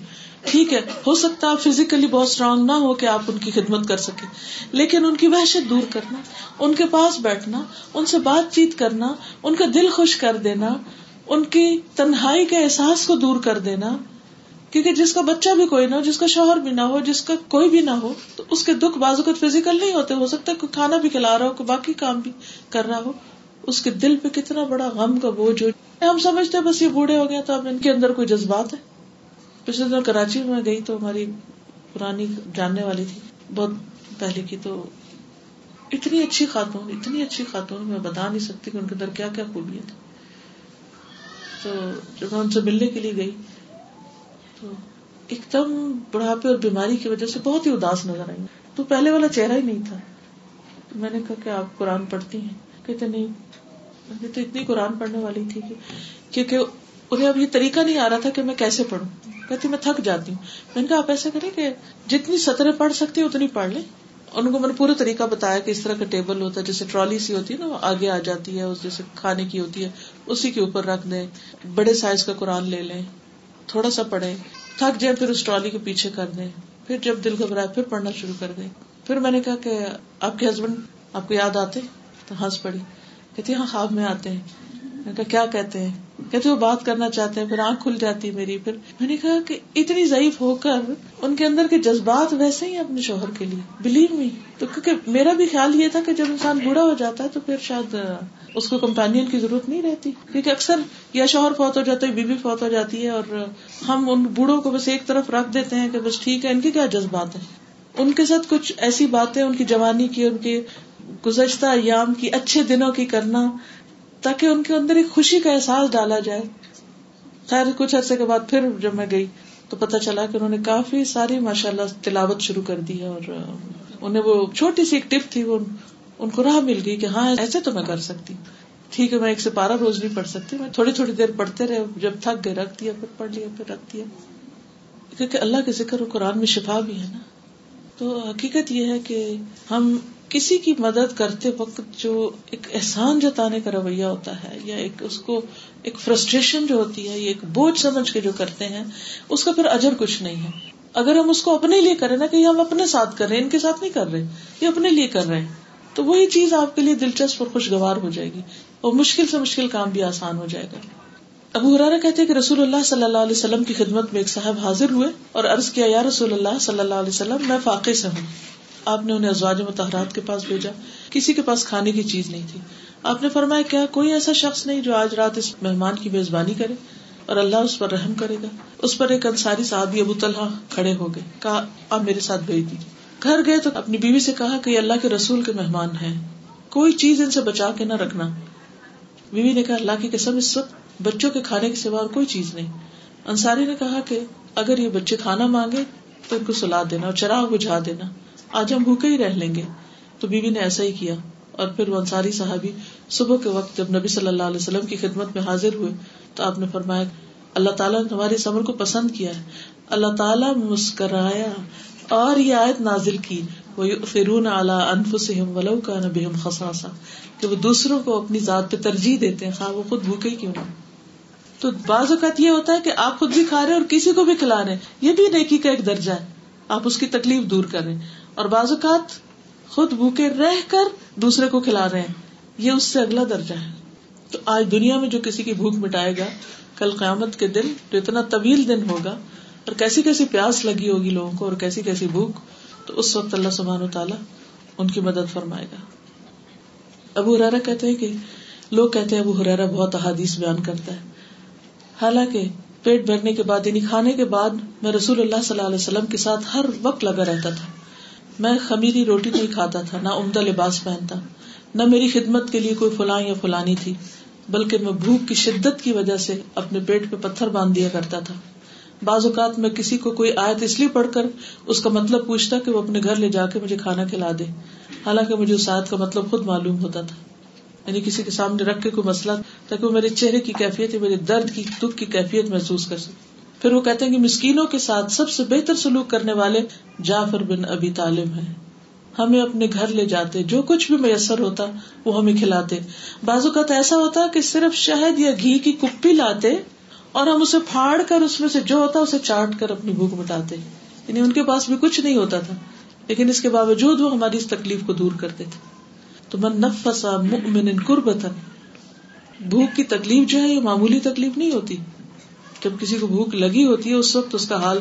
ٹھیک ہے، ہو سکتا آپ فزیکلی بہت اسٹرانگ نہ ہو کہ آپ ان کی خدمت کر سکے لیکن ان کی وحشت دور کرنا، ان کے پاس بیٹھنا، ان سے بات چیت کرنا، ان کا دل خوش کر دینا، ان کی تنہائی کے احساس کو دور کر دینا، کیونکہ جس کا بچہ بھی کوئی نہ ہو، جس کا شوہر بھی نہ ہو، جس کا کوئی بھی نہ ہو، تو اس کے دکھ بازو کا فزیکل نہیں ہوتے، ہو سکتا ہے کوئی کھانا بھی کھلا رہا ہو، کوئی باقی کام بھی کر رہا ہو، اس کے دل پہ کتنا بڑا غم کا بوجھ ہو ہم سمجھتے بس یہ بوڑھے ہو گیا تو اب ان کے اندر کوئی جذبات ہے پچھلے دن کراچی میں گئی تو ہماری پرانی جاننے والی تھی۔ بہت پہلے کی تو اتنی اچھی خاتون، اتنی اچھی خاتون میں بتا نہیں سکتی کہ ان کے اندر کیا کیا خوبیاں تھی تو جب میں ان سے ملنے کے لیے گئی تو ایک دم بڑھاپے اور بیماری کی وجہ سے بہت ہی اداس نظر آئی۔ تو پہلے والا چہرہ ہی نہیں تھا۔ میں نے کہا کہ آپ قرآن پڑھتی ہیں۔ کہتے نہیں تو اتنی قرآن پڑھنے والی تھی کہ کیونکہ انہیں اب یہ طریقہ نہیں آ رہا تھا کہ میں کیسے پڑھوں؟ کہتی، میں تھک جاتی ہوں۔ میں نے کہا، آپ ایسا کریں کہ جتنی سطریں پڑھ سکتی اتنی پڑھ لیں۔ ان کو میں نے پورا طریقہ بتایا کہ اس طرح کا ٹیبل ہوتا ہے، جیسے ٹرالی سی ہوتی ہے نا، وہ آگے آ جاتی ہے جیسے کھانے کی ہوتی ہے، اسی کے اوپر رکھ دیں۔ بڑے سائز کا قرآن لے لیں، تھوڑا سا پڑھیں۔ تھک جائیں، پھر اس ٹرالی کے پیچھے کر دیں۔ پھر جب دل گھبرائے، پھر پڑھنا شروع کر دیں۔ پھر میں نے کہا کہ، آپ کے ہسبینڈ آپ کو یاد آتے؟ تو ہنس پڑی۔ کہتی ہاں خواب میں آتے ہیں۔ کہا، کیا کہتے ہیں؟ کہتے وہ بات کرنا چاہتے ہیں. پھر آنکھ کھل جاتی ہے میری، پھر میں نے کہا کہ اتنی ضعیف ہو کر ان کے اندر کے جذبات ویسے ہی اپنے شوہر کے لیے بلیو می تو کیونکہ میرا بھی خیال یہ تھا کہ جب انسان بوڑھا ہو جاتا ہے تو پھر شاید اس کو کمپینین کی ضرورت نہیں رہتی، کیونکہ اکثر یا شوہر فوت ہو جاتا ہے، بیوی فوت ہو جاتی ہے اور ہم ان بوڑھوں کو بس ایک طرف رکھ دیتے ہیں کہ بس ٹھیک ہے، ان کی کیا جذبات ہیں؟ ان کے ساتھ کچھ ایسی باتیں، ان کی جوانی کی، ان کے گزشتہ ایام کی، اچھے دنوں کی کرنا تاکہ ان کے اندر ایک خوشی کا احساس ڈالا جائے۔ خیر، کچھ عرصے کے بعد پھر جب میں گئی تو پتا چلا کہ انہوں نے کافی ساری ماشاء اللہ تلاوت شروع کر دی اور انہیں وہ چھوٹی سی ایک ٹپ تھی، وہ ان کو راہ مل گئی کہ ہاں ایسے تو میں کر سکتی۔ ٹھیک ہے، میں ایک سے پارا روز نہیں پڑھ سکتی۔ میں تھوڑی تھوڑی دیر پڑھتے رہے، جب تھک گئے، رکھ دیا، پھر پڑھ لیا، پھر رکھ دیا۔ کیونکہ اللہ کے ذکر قرآن میں شفا بھی ہے نا۔ تو حقیقت یہ ہے کہ ہم کسی کی مدد کرتے وقت جو ایک احسان جتانے کا رویہ ہوتا ہے یا ایک اس کو ایک فرسٹریشن جو ہوتی ہے یا ایک بوجھ سمجھ کے جو کرتے ہیں، اس کا پھر اجر کچھ نہیں ہے۔ اگر ہم اس کو اپنے لیے کریں نا کہ ہم اپنے ساتھ کر رہے ہیں ان کے ساتھ نہیں کر رہے، یہ اپنے لیے کر رہے ہیں، تو وہی چیز آپ کے لیے دلچسپ اور خوشگوار ہو جائے گی اور مشکل سے مشکل کام بھی آسان ہو جائے گا۔ ابو حرارا کہتے کہ رسول اللہ صلی اللہ علیہ وسلم کی خدمت میں ایک صاحب حاضر ہوئے اور عرض کیا، یا رسول اللہ صلی اللہ علیہ وسلم، میں فاقے سے ہوں۔ آپ نے انہیں ازواج متحرات کے پاس بھیجا۔ کسی کے پاس کھانے کی چیز نہیں تھی۔ آپ نے فرمایا، کیا کوئی ایسا شخص نہیں جو آج رات اس مہمان کی میزبانی کرے اور اللہ اس پر رحم کرے گا؟ اس پر ایک انصاری صاحب ابو طلحہ کھڑے ہو گئے۔ کہا، آپ میرے ساتھ بھیج دیجیے گھر گئے تو اپنی بیوی سے کہا کہ اللہ کے رسول کے مہمان ہیں۔ کوئی چیز ان سے بچا کے نہ رکھنا۔ بیوی نے کہا، اللہ کی قسم، اس وقت بچوں کے کھانے کے سوا اور کوئی چیز نہیں۔ انصاری نے کہا کہ اگر یہ بچے کھانا مانگے تو ان کو سلا دینا اور چراغ بجھا دینا۔ آج ہم بھوکے ہی رہ لیں گے۔ تو بیوی نے ایسا ہی کیا۔ اور پھر وہ انصاری صحابی صبح کے وقت جب نبی صلی اللہ علیہ وسلم کی خدمت میں حاضر ہوئے، تو آپ نے فرمایا، اللہ تعالیٰ نے ہمارے عمل کو پسند کیا ہے۔ اللہ تعالیٰ مسکرایا اور یہ آیت نازل کی۔ وہ فرون اعلیٰ انفسم ولو کا نبیم خساسا کہ وہ دوسروں کو اپنی ذات پہ ترجیح دیتے ہیں، خواہ وہ خود بھوکے کیوں نہ تو بعض اوقات یہ ہوتا ہے کہ آپ خود بھی کھا رہے اور کسی کو بھی کھلا رہے یہ بھی نیکی کا ایک درجہ ہے۔ آپ اس کی تکلیف دور کر رہے اور بعض اوقات خود بھوکے رہ کر دوسرے کو کھلا رہے ہیں۔ یہ اس سے اگلا درجہ ہے۔ تو آج دنیا میں جو کسی کی بھوک مٹائے گا، کل قیامت کے دن جو اتنا طویل دن ہوگا۔ اور کیسی کیسی پیاس لگی ہوگی لوگوں کو اور کیسی کیسی بھوک، تو اس وقت اللہ سبحان و تعالیٰ ان کی مدد فرمائے گا۔ ابو ہرارا کہتے ہیں کہ، لوگ کہتے ہیں ابو ہرارا بہت احادیث بیان کرتا ہے۔ حالانکہ پیٹ بھرنے کے بعد یعنی کھانے کے بعد میں رسول اللہ صلی اللہ علیہ وسلم کے ساتھ ہر وقت لگا رہتا تھا۔ میں خمیری روٹی نہیں کھاتا تھا، نہ عمدہ لباس پہنتا، نہ میری خدمت کے لیے کوئی فلاں یا فلانی تھی، بلکہ میں بھوک کی شدت کی وجہ سے اپنے پیٹ پہ پتھر باندھ دیا کرتا تھا۔ بعض اوقات میں کسی کو کوئی آیت اس لیے پڑھ کر اس کا مطلب پوچھتا کہ وہ اپنے گھر لے جا کے مجھے کھانا کھلا دے۔ حالانکہ مجھے اس آیت کا مطلب خود معلوم ہوتا تھا۔ یعنی کسی کے سامنے رکھ کے کوئی مسئلہ تاکہ وہ میرے چہرے کی کیفیت میرے درد کی، دکھ کی کیفیت محسوس کر سکے۔ پھر وہ کہتے ہیں کہ مسکینوں کے ساتھ سب سے بہتر سلوک کرنے والے جعفر بن ابی طالب ہیں۔ ہمیں اپنے گھر لے جاتے، جو کچھ بھی میسر ہوتا، وہ ہمیں کھلاتے۔ بازو کا تو ایسا ہوتا کہ صرف شہد یا گھی کی کپی لاتے اور ہم اسے پھاڑ کر اس میں سے جو ہوتا اسے چاٹ کر اپنی بھوک مٹاتے یعنی ان کے پاس بھی کچھ نہیں ہوتا تھا، لیکن اس کے باوجود وہ ہماری اس تکلیف کو دور کرتے تھے۔ تو من نفسا مؤمن قربتن بھوک کی تکلیف جو ہے یہ معمولی تکلیف نہیں ہوتی۔ جب کسی کو بھوک لگی ہوتی ہے اس وقت اس کا حال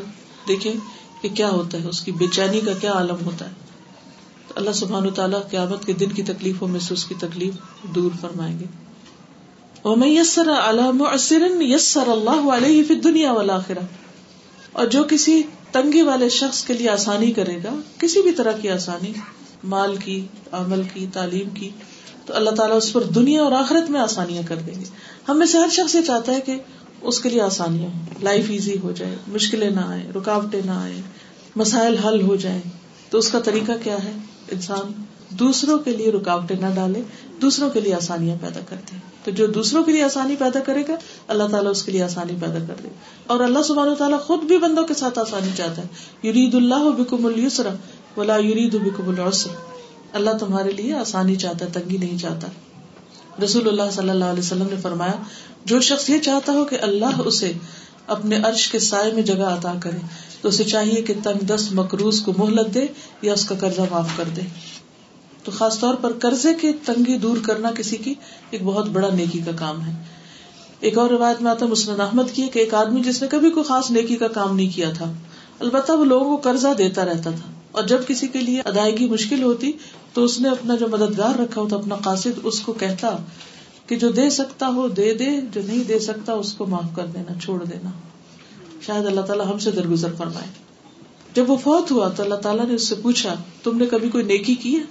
دیکھیں کہ کیا ہوتا ہے، اس کی بے چینی کا کیا عالم ہوتا ہے۔ تو اللہ سبحان و تعالیٰ قیامت کے دن کی تکلیفوں میں سے اس کی تکلیف دور فرمائیں گے۔ اور یسر یسر اللہ علیہ فی دنیا والا اور جو کسی تنگی والے شخص کے لیے آسانی کرے گا، کسی بھی طرح کی آسانی، مال کی، عمل کی، تعلیم کی، تو اللہ تعالیٰ اس پر دنیا اور آخرت میں آسانیاں کر دیں گے۔ ہم میں سے ہر شخص یہ چاہتا ہے کہ اس کے لیے آسانیاں لائف ایزی ہو جائے، مشکلیں نہ آئے رکاوٹیں نہ آئے مسائل حل ہو جائیں۔ تو اس کا طریقہ کیا ہے؟ انسان دوسروں کے لیے رکاوٹیں نہ ڈالے، دوسروں کے لیے آسانیاں پیدا کرتے ہیں تو جو دوسروں کے لیے آسانی پیدا کرے گا، اللہ تعالیٰ اس کے لیے آسانی پیدا کر دے۔ اور اللہ سبحانہ تعالیٰ خود بھی بندوں کے ساتھ آسانی چاہتا ہے۔ یرید اللہ بکم السرا ولا یرید بکم العسر۔ اللہ تمہارے لیے آسانی چاہتا ہے، تنگی نہیں چاہتا۔ رسول اللہ صلی اللہ علیہ وسلم نے فرمایا، جو شخص یہ چاہتا ہو کہ اللہ اسے اپنے عرش کے سائے میں جگہ عطا کرے، تو اسے چاہیے کہ تنگ دست مکروز کو مہلت دے یا اس کا قرضہ معاف کر دے۔ تو خاص طور پر قرضے کی تنگی دور کرنا کسی کی ایک بہت بڑا نیکی کا کام ہے۔ ایک اور روایت میں آتا مسند احمد کی کہ ایک آدمی جس نے کبھی کوئی خاص نیکی کا کام نہیں کیا تھا، البتہ وہ لوگوں کو قرضہ دیتا رہتا تھا۔ اور جب کسی کے لیے ادائیگی مشکل ہوتی تو اس نے اپنا جو مددگار رکھا ہوتا، اپنا قاصد، اس کو کہتا کہ جو دے سکتا ہو دے دے، جو نہیں دے سکتا اس کو معاف کر دینا، چھوڑ دینا۔ شاید اللہ تعالیٰ ہم سے درگزر فرمائے۔ جب وہ فوت ہوا تو اللہ تعالیٰ نے اس سے پوچھا، تم نے کبھی کوئی نیکی کی ہے؟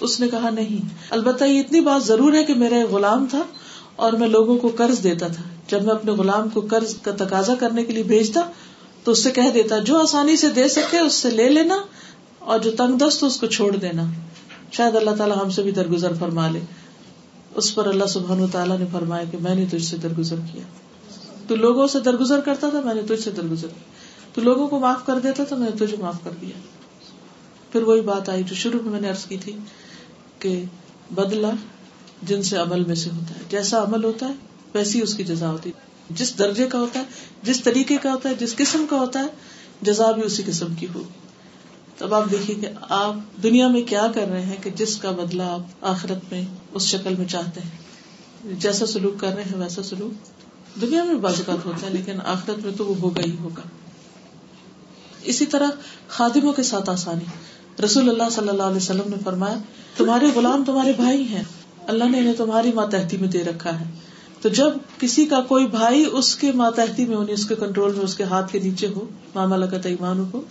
اس نے کہا، نہیں۔ البتہ یہ اتنی بات ضرور ہے کہ میرا غلام تھا اور میں لوگوں کو قرض دیتا تھا۔ جب میں اپنے غلام کو قرض کا تقاضا کرنے کے لیے بھیجتا تو اس سے کہہ دیتا، جو آسانی سے دے سکے، اس سے لے لینا۔ اور جو تنگ دست اس کو چھوڑ دینا۔ شاید اللہ تعالیٰ ہم سے بھی درگزر فرما لے۔ اس پر اللہ سبحان تعالیٰ نے فرمایا کہ میں نے تجھ سے درگزر کیا۔ تو لوگوں سے درگزر کرتا تھا، میں نے تجھ سے درگزر کیا۔ تو لوگوں کو معاف کر دیتا تھا، میں نے تجھے معاف کر دیا۔ پھر وہی بات آئی جو شروع میں میں نے ارض کی تھی کہ بدلا جن سے عمل میں سے ہوتا ہے۔ جیسا عمل ہوتا ہے، ویسی اس کی جزا ہوتی ہے۔ جس درجے کا ہوتا ہے، جس طریقے کا ہوتا ہے، جس قسم کا ہوتا ہے، جزا بھی اسی قسم کی ہو تب آپ دیکھیے کہ آپ دنیا میں کیا کر رہے ہیں کہ جس کا بدلا آپ آخرت میں اس شکل میں چاہتے ہیں؟ جیسا سلوک کر رہے ہیں ویسا سلوک دنیا میں بازوقات ہوتا ہے، لیکن آخرت میں تو وہ ہوگا ہی ہوگا۔ اسی طرح خادموں کے ساتھ آسانی۔ رسول اللہ صلی اللہ علیہ وسلم نے فرمایا، تمہارے غلام تمہارے بھائی ہیں۔ اللہ نے انہیں تمہاری ماتحتی میں دے رکھا ہے۔ تو جب کسی کا کوئی بھائی اس کے ماتحتی میں یعنی اس کے کنٹرول میں، اس کے ہاتھ کے نیچے ہو، ماما لگتا ایمان کو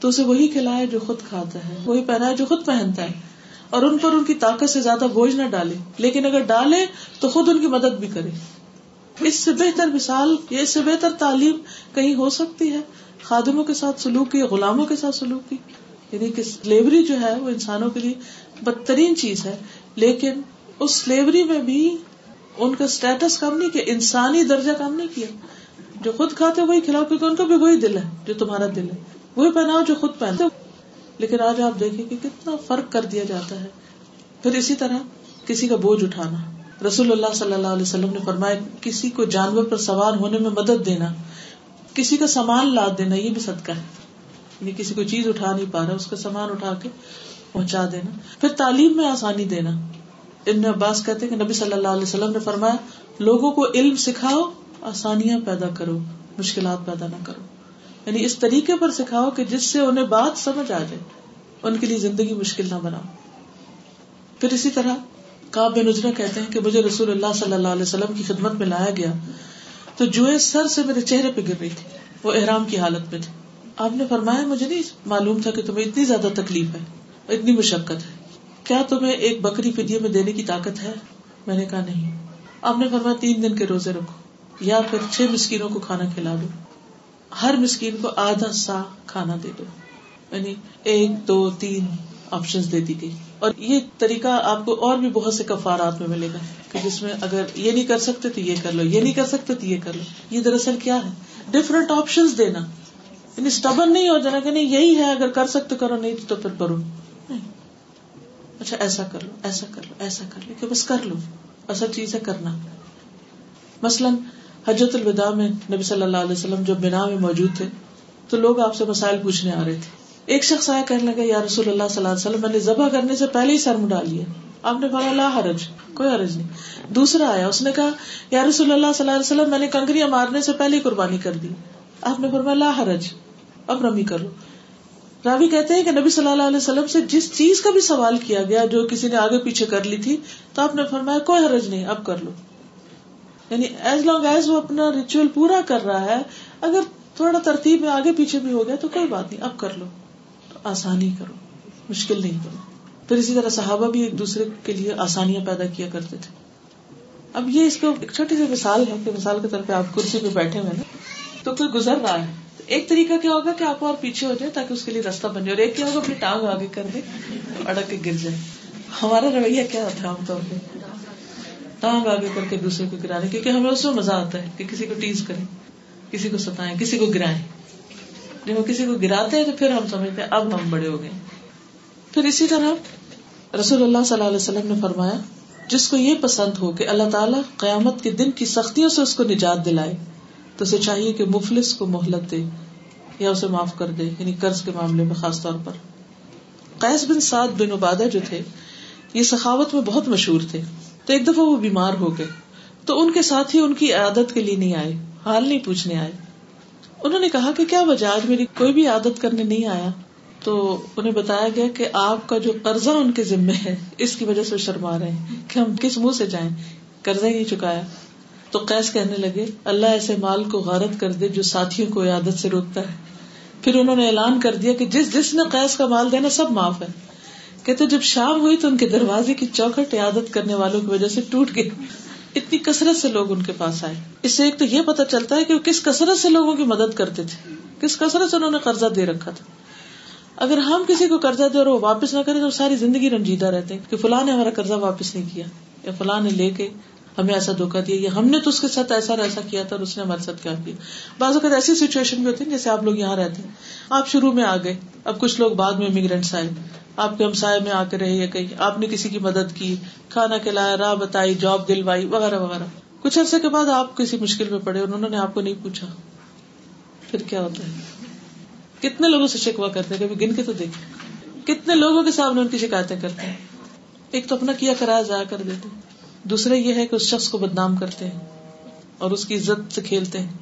تو اسے وہی کھلائے جو خود کھاتا ہے، وہی پہنا جو خود پہنتا ہے۔ اور ان پر ان کی طاقت سے زیادہ بوجھ نہ ڈالے۔ لیکن اگر ڈالے تو خود ان کی مدد بھی کرے۔ اس سے بہتر مثال، یا اس سے بہتر تعلیم کہیں ہو سکتی ہے؟ خادموں کے ساتھ سلوک کی غلاموں کے ساتھ سلوک کی؟ یعنی کہ سلیوری جو ہے وہ انسانوں کے لیے بدترین چیز ہے۔ لیکن اس سلیوری میں بھی ان کا اسٹیٹس کم نہیں کیا انسانی درجہ کم نہیں کیا۔ جو خود کھاتے وہی کھلاؤ، کیونکہ ان کا بھی وہی دل ہے، جو تمہارا دل ہے۔ وہی پہناؤ جو خود پہنتے لیکن آج آپ دیکھیں کہ کتنا فرق کر دیا جاتا ہے۔ پھر اسی طرح کسی کا بوجھ اٹھانا۔ رسول اللہ صلی اللہ علیہ وسلم نے فرمایا، کسی کو جانور پر سوار ہونے میں مدد دینا، کسی کا سامان لاد دینا، یہ بھی صدقہ ہے۔ یعنی کسی کو چیز اٹھا نہیں پا رہا، اس کا سامان اٹھا کے پہنچا دینا۔ پھر تعلیم میں آسانی دینا۔ ابن عباس کہتے کہ نبی صلی اللہ علیہ وسلم نے فرمایا، لوگوں کو علم سکھاؤ، آسانیاں پیدا کرو، مشکلات پیدا نہ کرو۔ یعنی اس طریقے پر سکھاؤ کہ جس سے انہیں بات سمجھ آ جائے، ان کے لیے زندگی مشکل نہ بناؤ۔ پھر اسی طرح کاب بن اجرا کہتے ہیں کہ مجھے رسول اللہ صلی اللہ علیہ وسلم کی خدمت میں لایا گیا، تو جوئے سر سے میرے چہرے پہ گر رہی تھی، وہ احرام کی حالت میں تھے آپ نے فرمایا، مجھے نہیں معلوم تھا کہ تمہیں اتنی زیادہ تکلیف ہے، اتنی مشقت ہے۔ کیا تمہیں ایک بکری فدیے میں دینے کی طاقت ہے؟ میں نے کہا، نہیں۔ آپ نے فرمایا، تین دن کے روزے رکھو، یا پھر چھ مسکینوں کو کھانا کھلا دو۔ ہر مسکین کو آدھا سا کھانا دے دو۔ یعنی ایک، دو، تین آپشن دے دی گئی۔ اور یہ طریقہ آپ کو اور بھی بہت سے کفارات میں ملے گا کہ جس میں اگر یہ نہیں کر سکتے تو یہ کر لو، یہ نہیں کر سکتے تو یہ کر لو۔ یہ دراصل کیا ہے؟ ڈفرنٹ آپشن دینا۔ یعنی اسٹبن نہیں ہو جانا کہ نہیں، یہی ہے، اگر کر سکتے کرو، نہیں تو پھر کرو۔ اچھا ایسا کر لو، ایسا کر لو، ایسا کر لو، کہ بس کر لو۔ اصل چیز ہے، کرنا۔ مثلاً حجت الوداع میں نبی صلی اللہ علیہ وسلم جب بنا میں موجود تھے، تو لوگ آپ سے مسائل پوچھنے آ رہے تھے۔ ایک شخص آیا کہنے لگا، یا رسول اللہ صلی اللہ علیہ وسلم، میں نے ذبح کرنے سے پہلے ہی سر مڈا لیا۔ آپ نے کہا لا حرج، کوئی حرج نہیں۔ دوسرا آیا، اس نے کہا، یا رسول اللہ صلی اللہ علیہ وسلم، میں نے کنکریاں مارنے سے پہلے ہی قربانی کر دی۔ آپ نے فرمایا، لا حرج، اب رمی کر لو راوی کہتے ہیں کہ نبی صلی اللہ علیہ وسلم سے جس چیز کا بھی سوال کیا گیا جو کسی نے آگے پیچھے کر لی تھی، تو آپ نے فرمایا، کوئی حرج نہیں، اب کر لو۔ یعنی ایز لانگ ایز وہ اپنا ریچول پورا کر رہا ہے، اگر تھوڑا ترتیب میں آگے پیچھے بھی ہو گیا تو کوئی بات نہیں، اب کر لو، تو آسانی کرو، مشکل نہیں کرو۔ پھر اسی طرح صحابہ بھی ایک دوسرے کے لیے آسانیاں پیدا کیا کرتے تھے۔ اب یہ اس کو ایک چھوٹی سی مثال ہے کہ مثال کے طور پہ آپ کرسی پہ بیٹھے ہوئے نا، تو کوئی گزر رہا ہے۔ ایک طریقہ کیا ہوگا کہ آپ اور پیچھے ہو جائے تاکہ اس کے لیے راستہ بن جائے، اور ایک کیا ہوگا، اپنی ٹانگ آگے کر دے اڑک کے گر جائے ہمارا رویہ کیا ہوتا ہے عام طور پہ؟ ٹانگ آگے کر کے دوسرے کو گرانے، کیونکہ ہمیں اس میں مزہ آتا ہے کہ کسی کو ٹیز کریں، کسی کو ستائیں، کسی کو گرائیں۔ جب وہ کسی کو گراتے ہیں تو پھر ہم سمجھتے ہیں، اب ہم بڑے ہو گئے۔ پھر اسی طرح رسول اللہ صلی اللہ علیہ وسلم نے فرمایا، جس کو یہ پسند ہو کہ اللہ تعالیٰ قیامت کے دن کی سختیوں سے اس کو نجات دلائے، تو اسے چاہیے کہ مفلس کو مہلت دے یا اسے معاف کر دے یعنی قرض کے معاملے میں خاص طور پر۔ قیس بن سعد بن عبادہ جو تھے، یہ سخاوت میں بہت مشہور تھے۔ تو ایک دفعہ وہ بیمار ہو گئے۔ تو ان کے ساتھ ہی ان کی عادت کے لیے نہیں آئے، حال نہیں پوچھنے آئے۔ انہوں نے کہا کہ کیا وجہ آج میری کوئی بھی عادت کرنے نہیں آیا؟ تو انہیں بتایا گیا کہ آپ کا جو قرضہ ان کے ذمے ہے، اس کی وجہ سے شرما رہے ہیں کہ ہم کس منہ سے جائیں۔ قرضہ ہی نہیں چکایا۔ تو قیس کہنے لگے، اللہ ایسے مال کو غارت کر دے جو ساتھیوں کو عادت سے روکتا ہے۔ پھر انہوں نے اعلان کر دیا کہ جس جس نے قیس کا مال دینا، سب معاف ہے کہتے جب شام ہوئی تو ان کے دروازے کی چوکھٹ عادت کرنے والوں کی وجہ سے ٹوٹ گئی۔ اتنی کثرت سے لوگ ان کے پاس آئے۔ اس سے ایک تو یہ پتا چلتا ہے کہ وہ کس کثرت سے لوگوں کی مدد کرتے تھے۔ کس کثرت سے انہوں نے قرضہ دے رکھا تھا۔ اگر ہم کسی کو قرضہ دے اور وہ واپس نہ کرے تو ساری زندگی رنجیدہ رہتے ہیں کہ فلاں نے ہمارا قرضہ واپس نہیں کیا یا فلاں نے لے کے ہمیں ایسا دھوکا دیا یا ہم نے تو اس کے ساتھ ایسا ایسا کیا تھا اور اس نے ہمارے ساتھ کیا کیا۔ بعض اوقات ایسی سچویشن بھی ہوتی ہے جیسے آپ لوگ یہاں رہتے ہیں۔ آپ شروع میں آ گئے، اب کچھ لوگ بعد میں امیگرینٹس آئے۔ آپ کے ہمسائے میں آ کے رہے یا کہیں، آپ نے کسی کی مدد کی، کھانا کھلایا، راہ بتائی جاب دلوائی، وغیرہ وغیرہ۔ کچھ عرصے کے بعد آپ کسی مشکل میں پڑے اور انہوں نے آپ کو نہیں پوچھا۔ پھر کیا ہوتا ہے؟ کتنے لوگوں سے شکوا کرتے ہیں؟ کبھی گن کے تو دیکھیں۔ کتنے لوگوں کے سامنے ان کی شکایتیں کرتے ہیں؟ ایک تو اپنا کیا کرایہ ضائع کر دیتے دوسرا یہ ہے کہ اس شخص کو بدنام کرتے ہیں اور اس کی عزت سے کھیلتے ہیں۔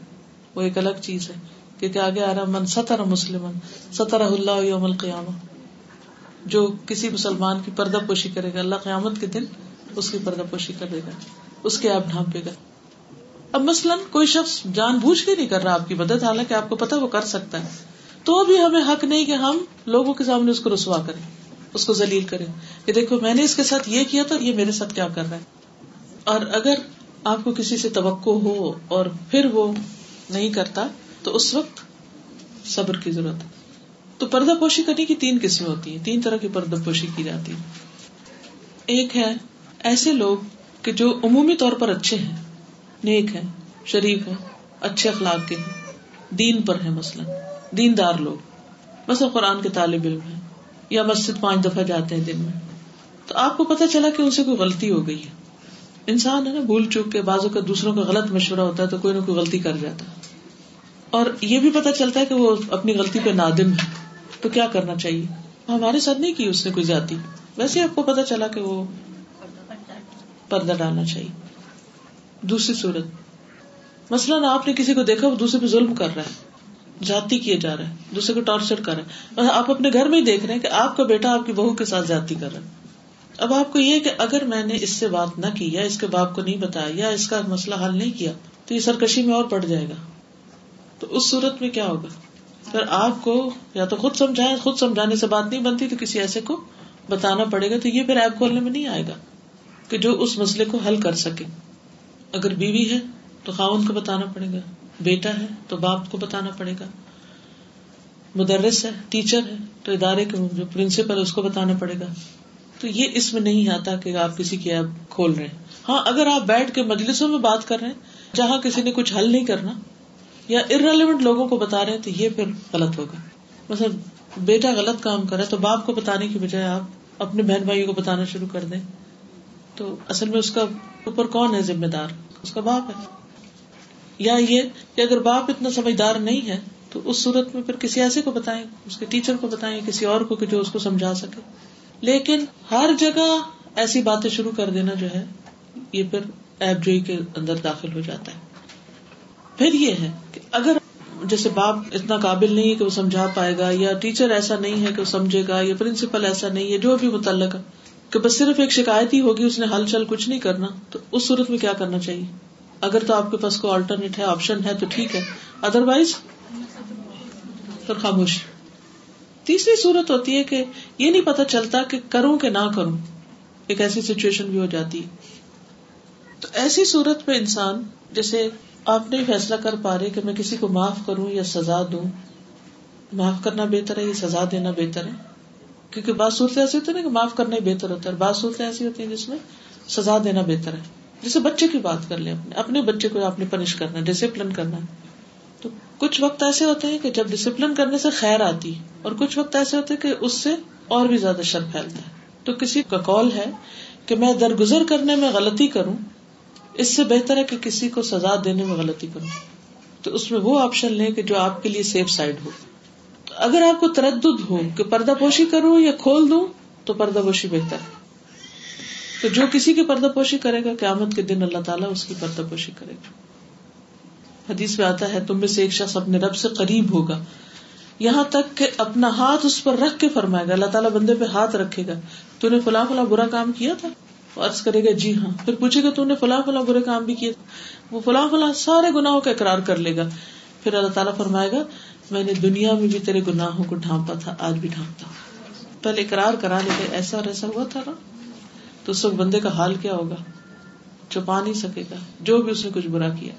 وہ ایک الگ چیز ہے۔ کیونکہ آگے آ رہا من ستر مسلم ستر اللہ یوم القیامہ۔ جو کسی مسلمان کی پردہ پوشی کرے گا۔ اللہ قیامت کے دن اس کی پردہ پوشی کرے گا۔ اس کے آپ ڈھانپے گا۔ اب مثلاً کوئی شخص جان بوجھ کے نہیں کر رہا آپ کی مدد، حالانکہ آپ کو پتا وہ کر سکتا ہے۔ تو بھی ہمیں حق نہیں کہ ہم لوگوں کے سامنے اس کو رسوا کریں، اس کو ذلیل کریں۔ کہ دیکھو، میں نے اس کے ساتھ یہ کیا تو یہ میرے ساتھ کیا کر رہا ہے۔ اور اگر آپ کو کسی سے توقع ہو اور پھر وہ نہیں کرتا، تو اس وقت صبر کی ضرورت ہے۔ تو پردہ پوشی کرنے کی تین قسمیں ہوتی ہیں۔ تین طرح کی پردہ پوشی کی جاتی ہے ایک ہے ایسے لوگ کہ جو عمومی طور پر اچھے ہیں، نیک ہیں، شریف ہیں، اچھے اخلاق کے ہیں، دین پر ہیں مثلاً دین دار لوگ۔ مثلا قرآن کے طالب علم ہیں یا مسجد پانچ دفعہ جاتے ہیں دن میں۔ تو آپ کو پتا چلا کہ اسے کوئی غلطی ہو گئی ہے۔ انسان ہے نا، بھول چوک کے بازو کا دوسروں کا غلط مشورہ ہوتا ہے تو کوئی نہ کوئی غلطی کر جاتا ہے۔ اور یہ بھی پتا چلتا ہے کہ وہ اپنی غلطی پہ نادم ہے۔ تو کیا کرنا چاہیے؟ ہمارے ساتھ نہیں کی اس نے کوئی زیادتی ویسے آپ کو پتا چلا کہ وہ پردہ ڈالنا چاہیے۔ دوسری صورت۔ مثلاً آپ نے کسی کو دیکھا، وہ دوسرے پہ ظلم کر رہا ہے۔ جاتی کیے جا رہا ہے۔ دوسرے کو ٹارچر کر رہا ہے۔ آپ اپنے گھر میں ہی دیکھ رہے ہیں کہ آپ کا بیٹا آپ کی بہو کے ساتھ جاتی کر رہا ہے۔ اب آپ کو یہ کہ اگر میں نے اس سے بات نہ کی یا اس کے باپ کو نہیں بتایا یا اس کا مسئلہ حل نہیں کیا تو یہ سرکشی میں اور پڑ جائے گا۔ تو اس صورت میں کیا ہوگا؟ پھر آپ کو یا تو خود سمجھائے، خود سمجھانے سے بات نہیں بنتی تو کسی ایسے کو بتانا پڑے گا تو یہ پھر ایپ کھولنے میں نہیں آئے گا کہ جو اس مسئلے کو حل کر سکے۔ اگر بیوی ہے تو خاون کو بتانا پڑے گا، بیٹا ہے تو باپ کو بتانا پڑے گا۔ مدرس ہے، ٹیچر ہے تو ادارے کے جو پرنسپل اس کو بتانا پڑے گا۔ تو یہ اس میں نہیں آتا کہ آپ کسی کی ایپ کھول رہے ہیں۔ ہاں اگر آپ بیٹھ کے مجلسوں میں بات کر رہے ہیں، جہاں کسی نے کچھ حل نہیں کرنا، یا ارریلیونٹ لوگوں کو بتا رہے ہیں، تو یہ پھر غلط ہوگا۔ مثلا، بیٹا غلط کام کرے تو باپ کو بتانے کی بجائے آپ اپنے بہن بھائیوں کو بتانا شروع کر دیں۔ تو اصل میں اس کا اوپر کون ہے ذمہ دار؟ اس کا باپ ہے۔ یا یہ کہ اگر باپ اتنا سمجھدار نہیں ہے، تو اس صورت میں پھر کسی ایسے کو بتائیں، اس کے ٹیچر کو بتائیں، کسی اور کو کہ جو اس کو سمجھا سکے۔ لیکن ہر جگہ ایسی باتیں شروع کر دینا جو ہے، یہ پھر ایپ جوئی کے اندر داخل ہو جاتا ہے۔ پھر یہ ہے کہ اگر جیسے باپ اتنا قابل نہیں ہے کہ وہ سمجھا پائے گا، یا ٹیچر ایسا نہیں ہے کہ وہ سمجھے گا، یا پرنسپل ایسا نہیں ہے، جو بھی متعلق کہ بس صرف ایک شکایت ہی ہوگی، اس نے ہل چل کچھ نہیں کرنا، تو اس صورت میں کیا کرنا چاہیے؟ اگر تو آپ کے پاس کوئی آلٹرنیٹ ہے آپشن ہے، تو ٹھیک ہے۔ ادر وائز پھر خاموش تیسری صورت ہوتی ہے کہ یہ نہیں پتا چلتا کہ کروں کہ نہ کروں، ایک ایسی سچویشن بھی ہو جاتی ہے۔ تو ایسی صورت میں انسان، جیسے آپ نہیں فیصلہ کر پا رہے کہ میں کسی کو معاف کروں یا سزا دوں، معاف کرنا بہتر ہے یا سزا دینا بہتر ہے؟ کیونکہ بعض صورتیں ایسی ہوتی ہے نا کہ معاف کرنا ہی بہتر ہوتا ہے بعض صورتیں ایسی ہوتی ہیں جس میں سزا دینا بہتر ہے۔ جیسے بچے کی بات کر لیں اپنے اپنے بچے کو آپ نے پنش کرنا ڈسپلن کرنا ہے۔ تو کچھ وقت ایسے ہوتے ہیں کہ جب ڈسپلن کرنے سے خیر آتی اور کچھ وقت ایسے ہوتے کہ اس سے اور بھی زیادہ شر پھیلتا ہے۔ تو کسی کا کال ہے کہ میں درگزر کرنے میں غلطی کروں، اس سے بہتر ہے کہ کسی کو سزا دینے میں غلطی کروں۔ تو اس میں وہ آپشن لیں کہ جو آپ کے لیے سیف سائڈ ہو۔ تو اگر آپ کو تردد ہو کہ پردہ پوشی کروں یا کھول دوں، تو پردہ پوشی بہتر ہے۔ تو جو کسی کی پردہ پوشی کرے گا، قیامت کے دن اللہ تعالیٰ اس کی پردہ پوشی کرے گا۔ حدیث میں آتا ہے، تم میں سے ایک شخص اپنے رب سے قریب ہوگا۔ یہاں تک کہ اپنا ہاتھ اس پر رکھ کے فرمائے گا۔ اللہ تعالیٰ بندے پہ ہاتھ رکھے گا۔ تو نے فلاں فلاں برا کام کیا تھا؟ عرض کرے گا جی ہاں۔ پھر پوچھے گا، تو نے فلاں فلاں برے کام بھی کیے وہ فلاں فلاں سارے گناہوں کا اقرار کر لے گا۔ پھر اللہ تعالیٰ فرمائے گا، میں نے دنیا میں بھی تیرے گناہوں کو ڈھانپا تھا، آج بھی ڈھانپتا ہوں۔ پہلے اقرار کرا لے گا، ایسا اور ایسا ہوا تھا نا۔ تو اس وقت بندے کا حال کیا ہوگا؟ چھپا نہیں سکے گا۔ جو بھی اس نے کچھ برا کیا۔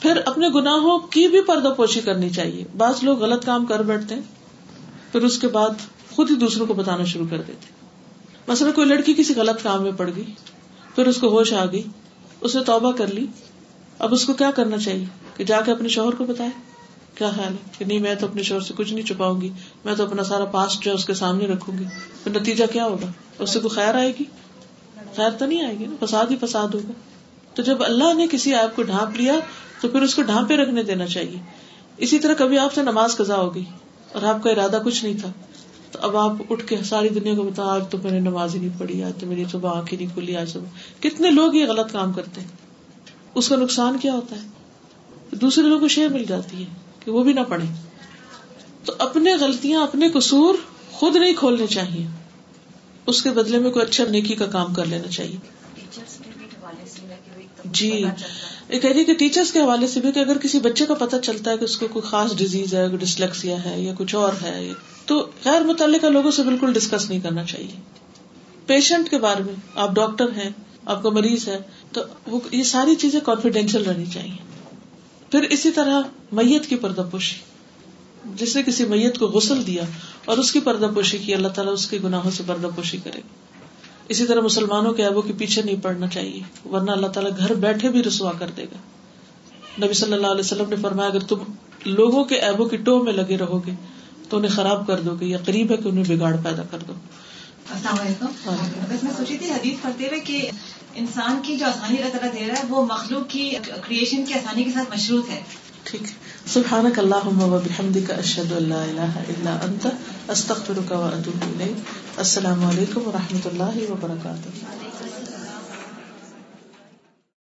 پھر اپنے گناہوں کی بھی پردہ پوشی کرنی چاہیے۔ بعض لوگ غلط کام کر بیٹھتے پھر اس کے بعد خود ہی دوسروں کو بتانا شروع کر دیتے مثلا کوئی لڑکی کسی غلط کام میں پڑ گئی، پھر اس کو ہوش آ گئی، اس نے توبہ کر لی، اب اس کو کیا کرنا چاہیے؟ کہ جا کے اپنے شوہر کو بتائے، کیا خیال ہے؟ کہ نہیں، میں تو اپنے شوہر سے کچھ نہیں چھپاؤں گی، میں تو اپنا سارا پاسٹ جو ہے اس کے سامنے رکھوں گی۔ پھر نتیجہ کیا ہوگا؟ اس سے کوئی خیر آئے گی؟ خیر تو نہیں آئے گی نا؟ فساد ہی فساد ہوگا۔ تو جب اللہ نے کسی آپ کو ڈھانپ لیا تو پھر اس کو ڈھانپے رکھنے دینا چاہیے۔ اسی طرح کبھی آپ سے نماز قزا ہوگی اور آپ کا ارادہ کچھ نہیں تھا تو اب آپ اٹھ کے ساری دنیا کو بتا آج تو میں نے نماز ہی نہیں پڑھی آج تو میری صبح آنکھیں نہیں کھلی آج صبح کتنے لوگ یہ غلط کام کرتے ہیں۔ اس کا نقصان کیا ہوتا ہے؟ دوسرے لوگوں کو شیر مل جاتی ہے کہ وہ بھی نہ پڑھے تو اپنے غلطیاں اپنے قصور خود نہیں کھولنے چاہیے۔ اس کے بدلے میں کوئی اچھا نیکی کا کام کر لینا چاہیے۔ جی۔ یہ کہہ رہی کہ ٹیچرس کے حوالے سے بھی کہ اگر کسی بچے کا پتا چلتا ہے کہ اس کو کوئی خاص ڈیزیز ہے ڈسلیکسیا ہے یا کچھ اور ہے، تو غیر متعلقہ لوگوں سے بالکل ڈسکس نہیں کرنا چاہیے۔ پیشنٹ کے بارے میں، آپ ڈاکٹر ہیں، آپ کا مریض ہے، تو وہ یہ ساری چیزیں کانفیڈینشیل رہنی چاہیے۔ پھر اسی طرح میت کی پردہ پوشی جس نے کسی میت کو غسل دیا اور اس کی پردہ پوشی کی، اللہ تعالیٰ اس کے گناہوں سے پردہ پوشی کرے۔ اسی طرح مسلمانوں کے ایبوں کے پیچھے نہیں پڑنا چاہیے ورنہ اللہ تعالیٰ گھر بیٹھے بھی رسوا کر دے گا۔ نبی صلی اللہ علیہ وسلم نے فرمایا اگر تم لوگوں کے ایبوں کی ٹو میں لگے رہو گے تو انہیں خراب کر دو گے یا قریب ہے کہ انہیں بگاڑ پیدا کر دو۔ السلام علیکم۔ بس میں سوچی تھی حدیث پڑھتے ہوئے کہ انسان کی جو آسانی اللہ تعالیٰ دے رہا ہے وہ مخلوق کی کریشن کی آسانی کے ساتھ مشروط ہے۔ ٹھیک۔ سبحانك اللهم وبحمدك اشهد ان لا اله الا انت استخر السلام علیکم و رحمۃ اللہ وبرکاتہ.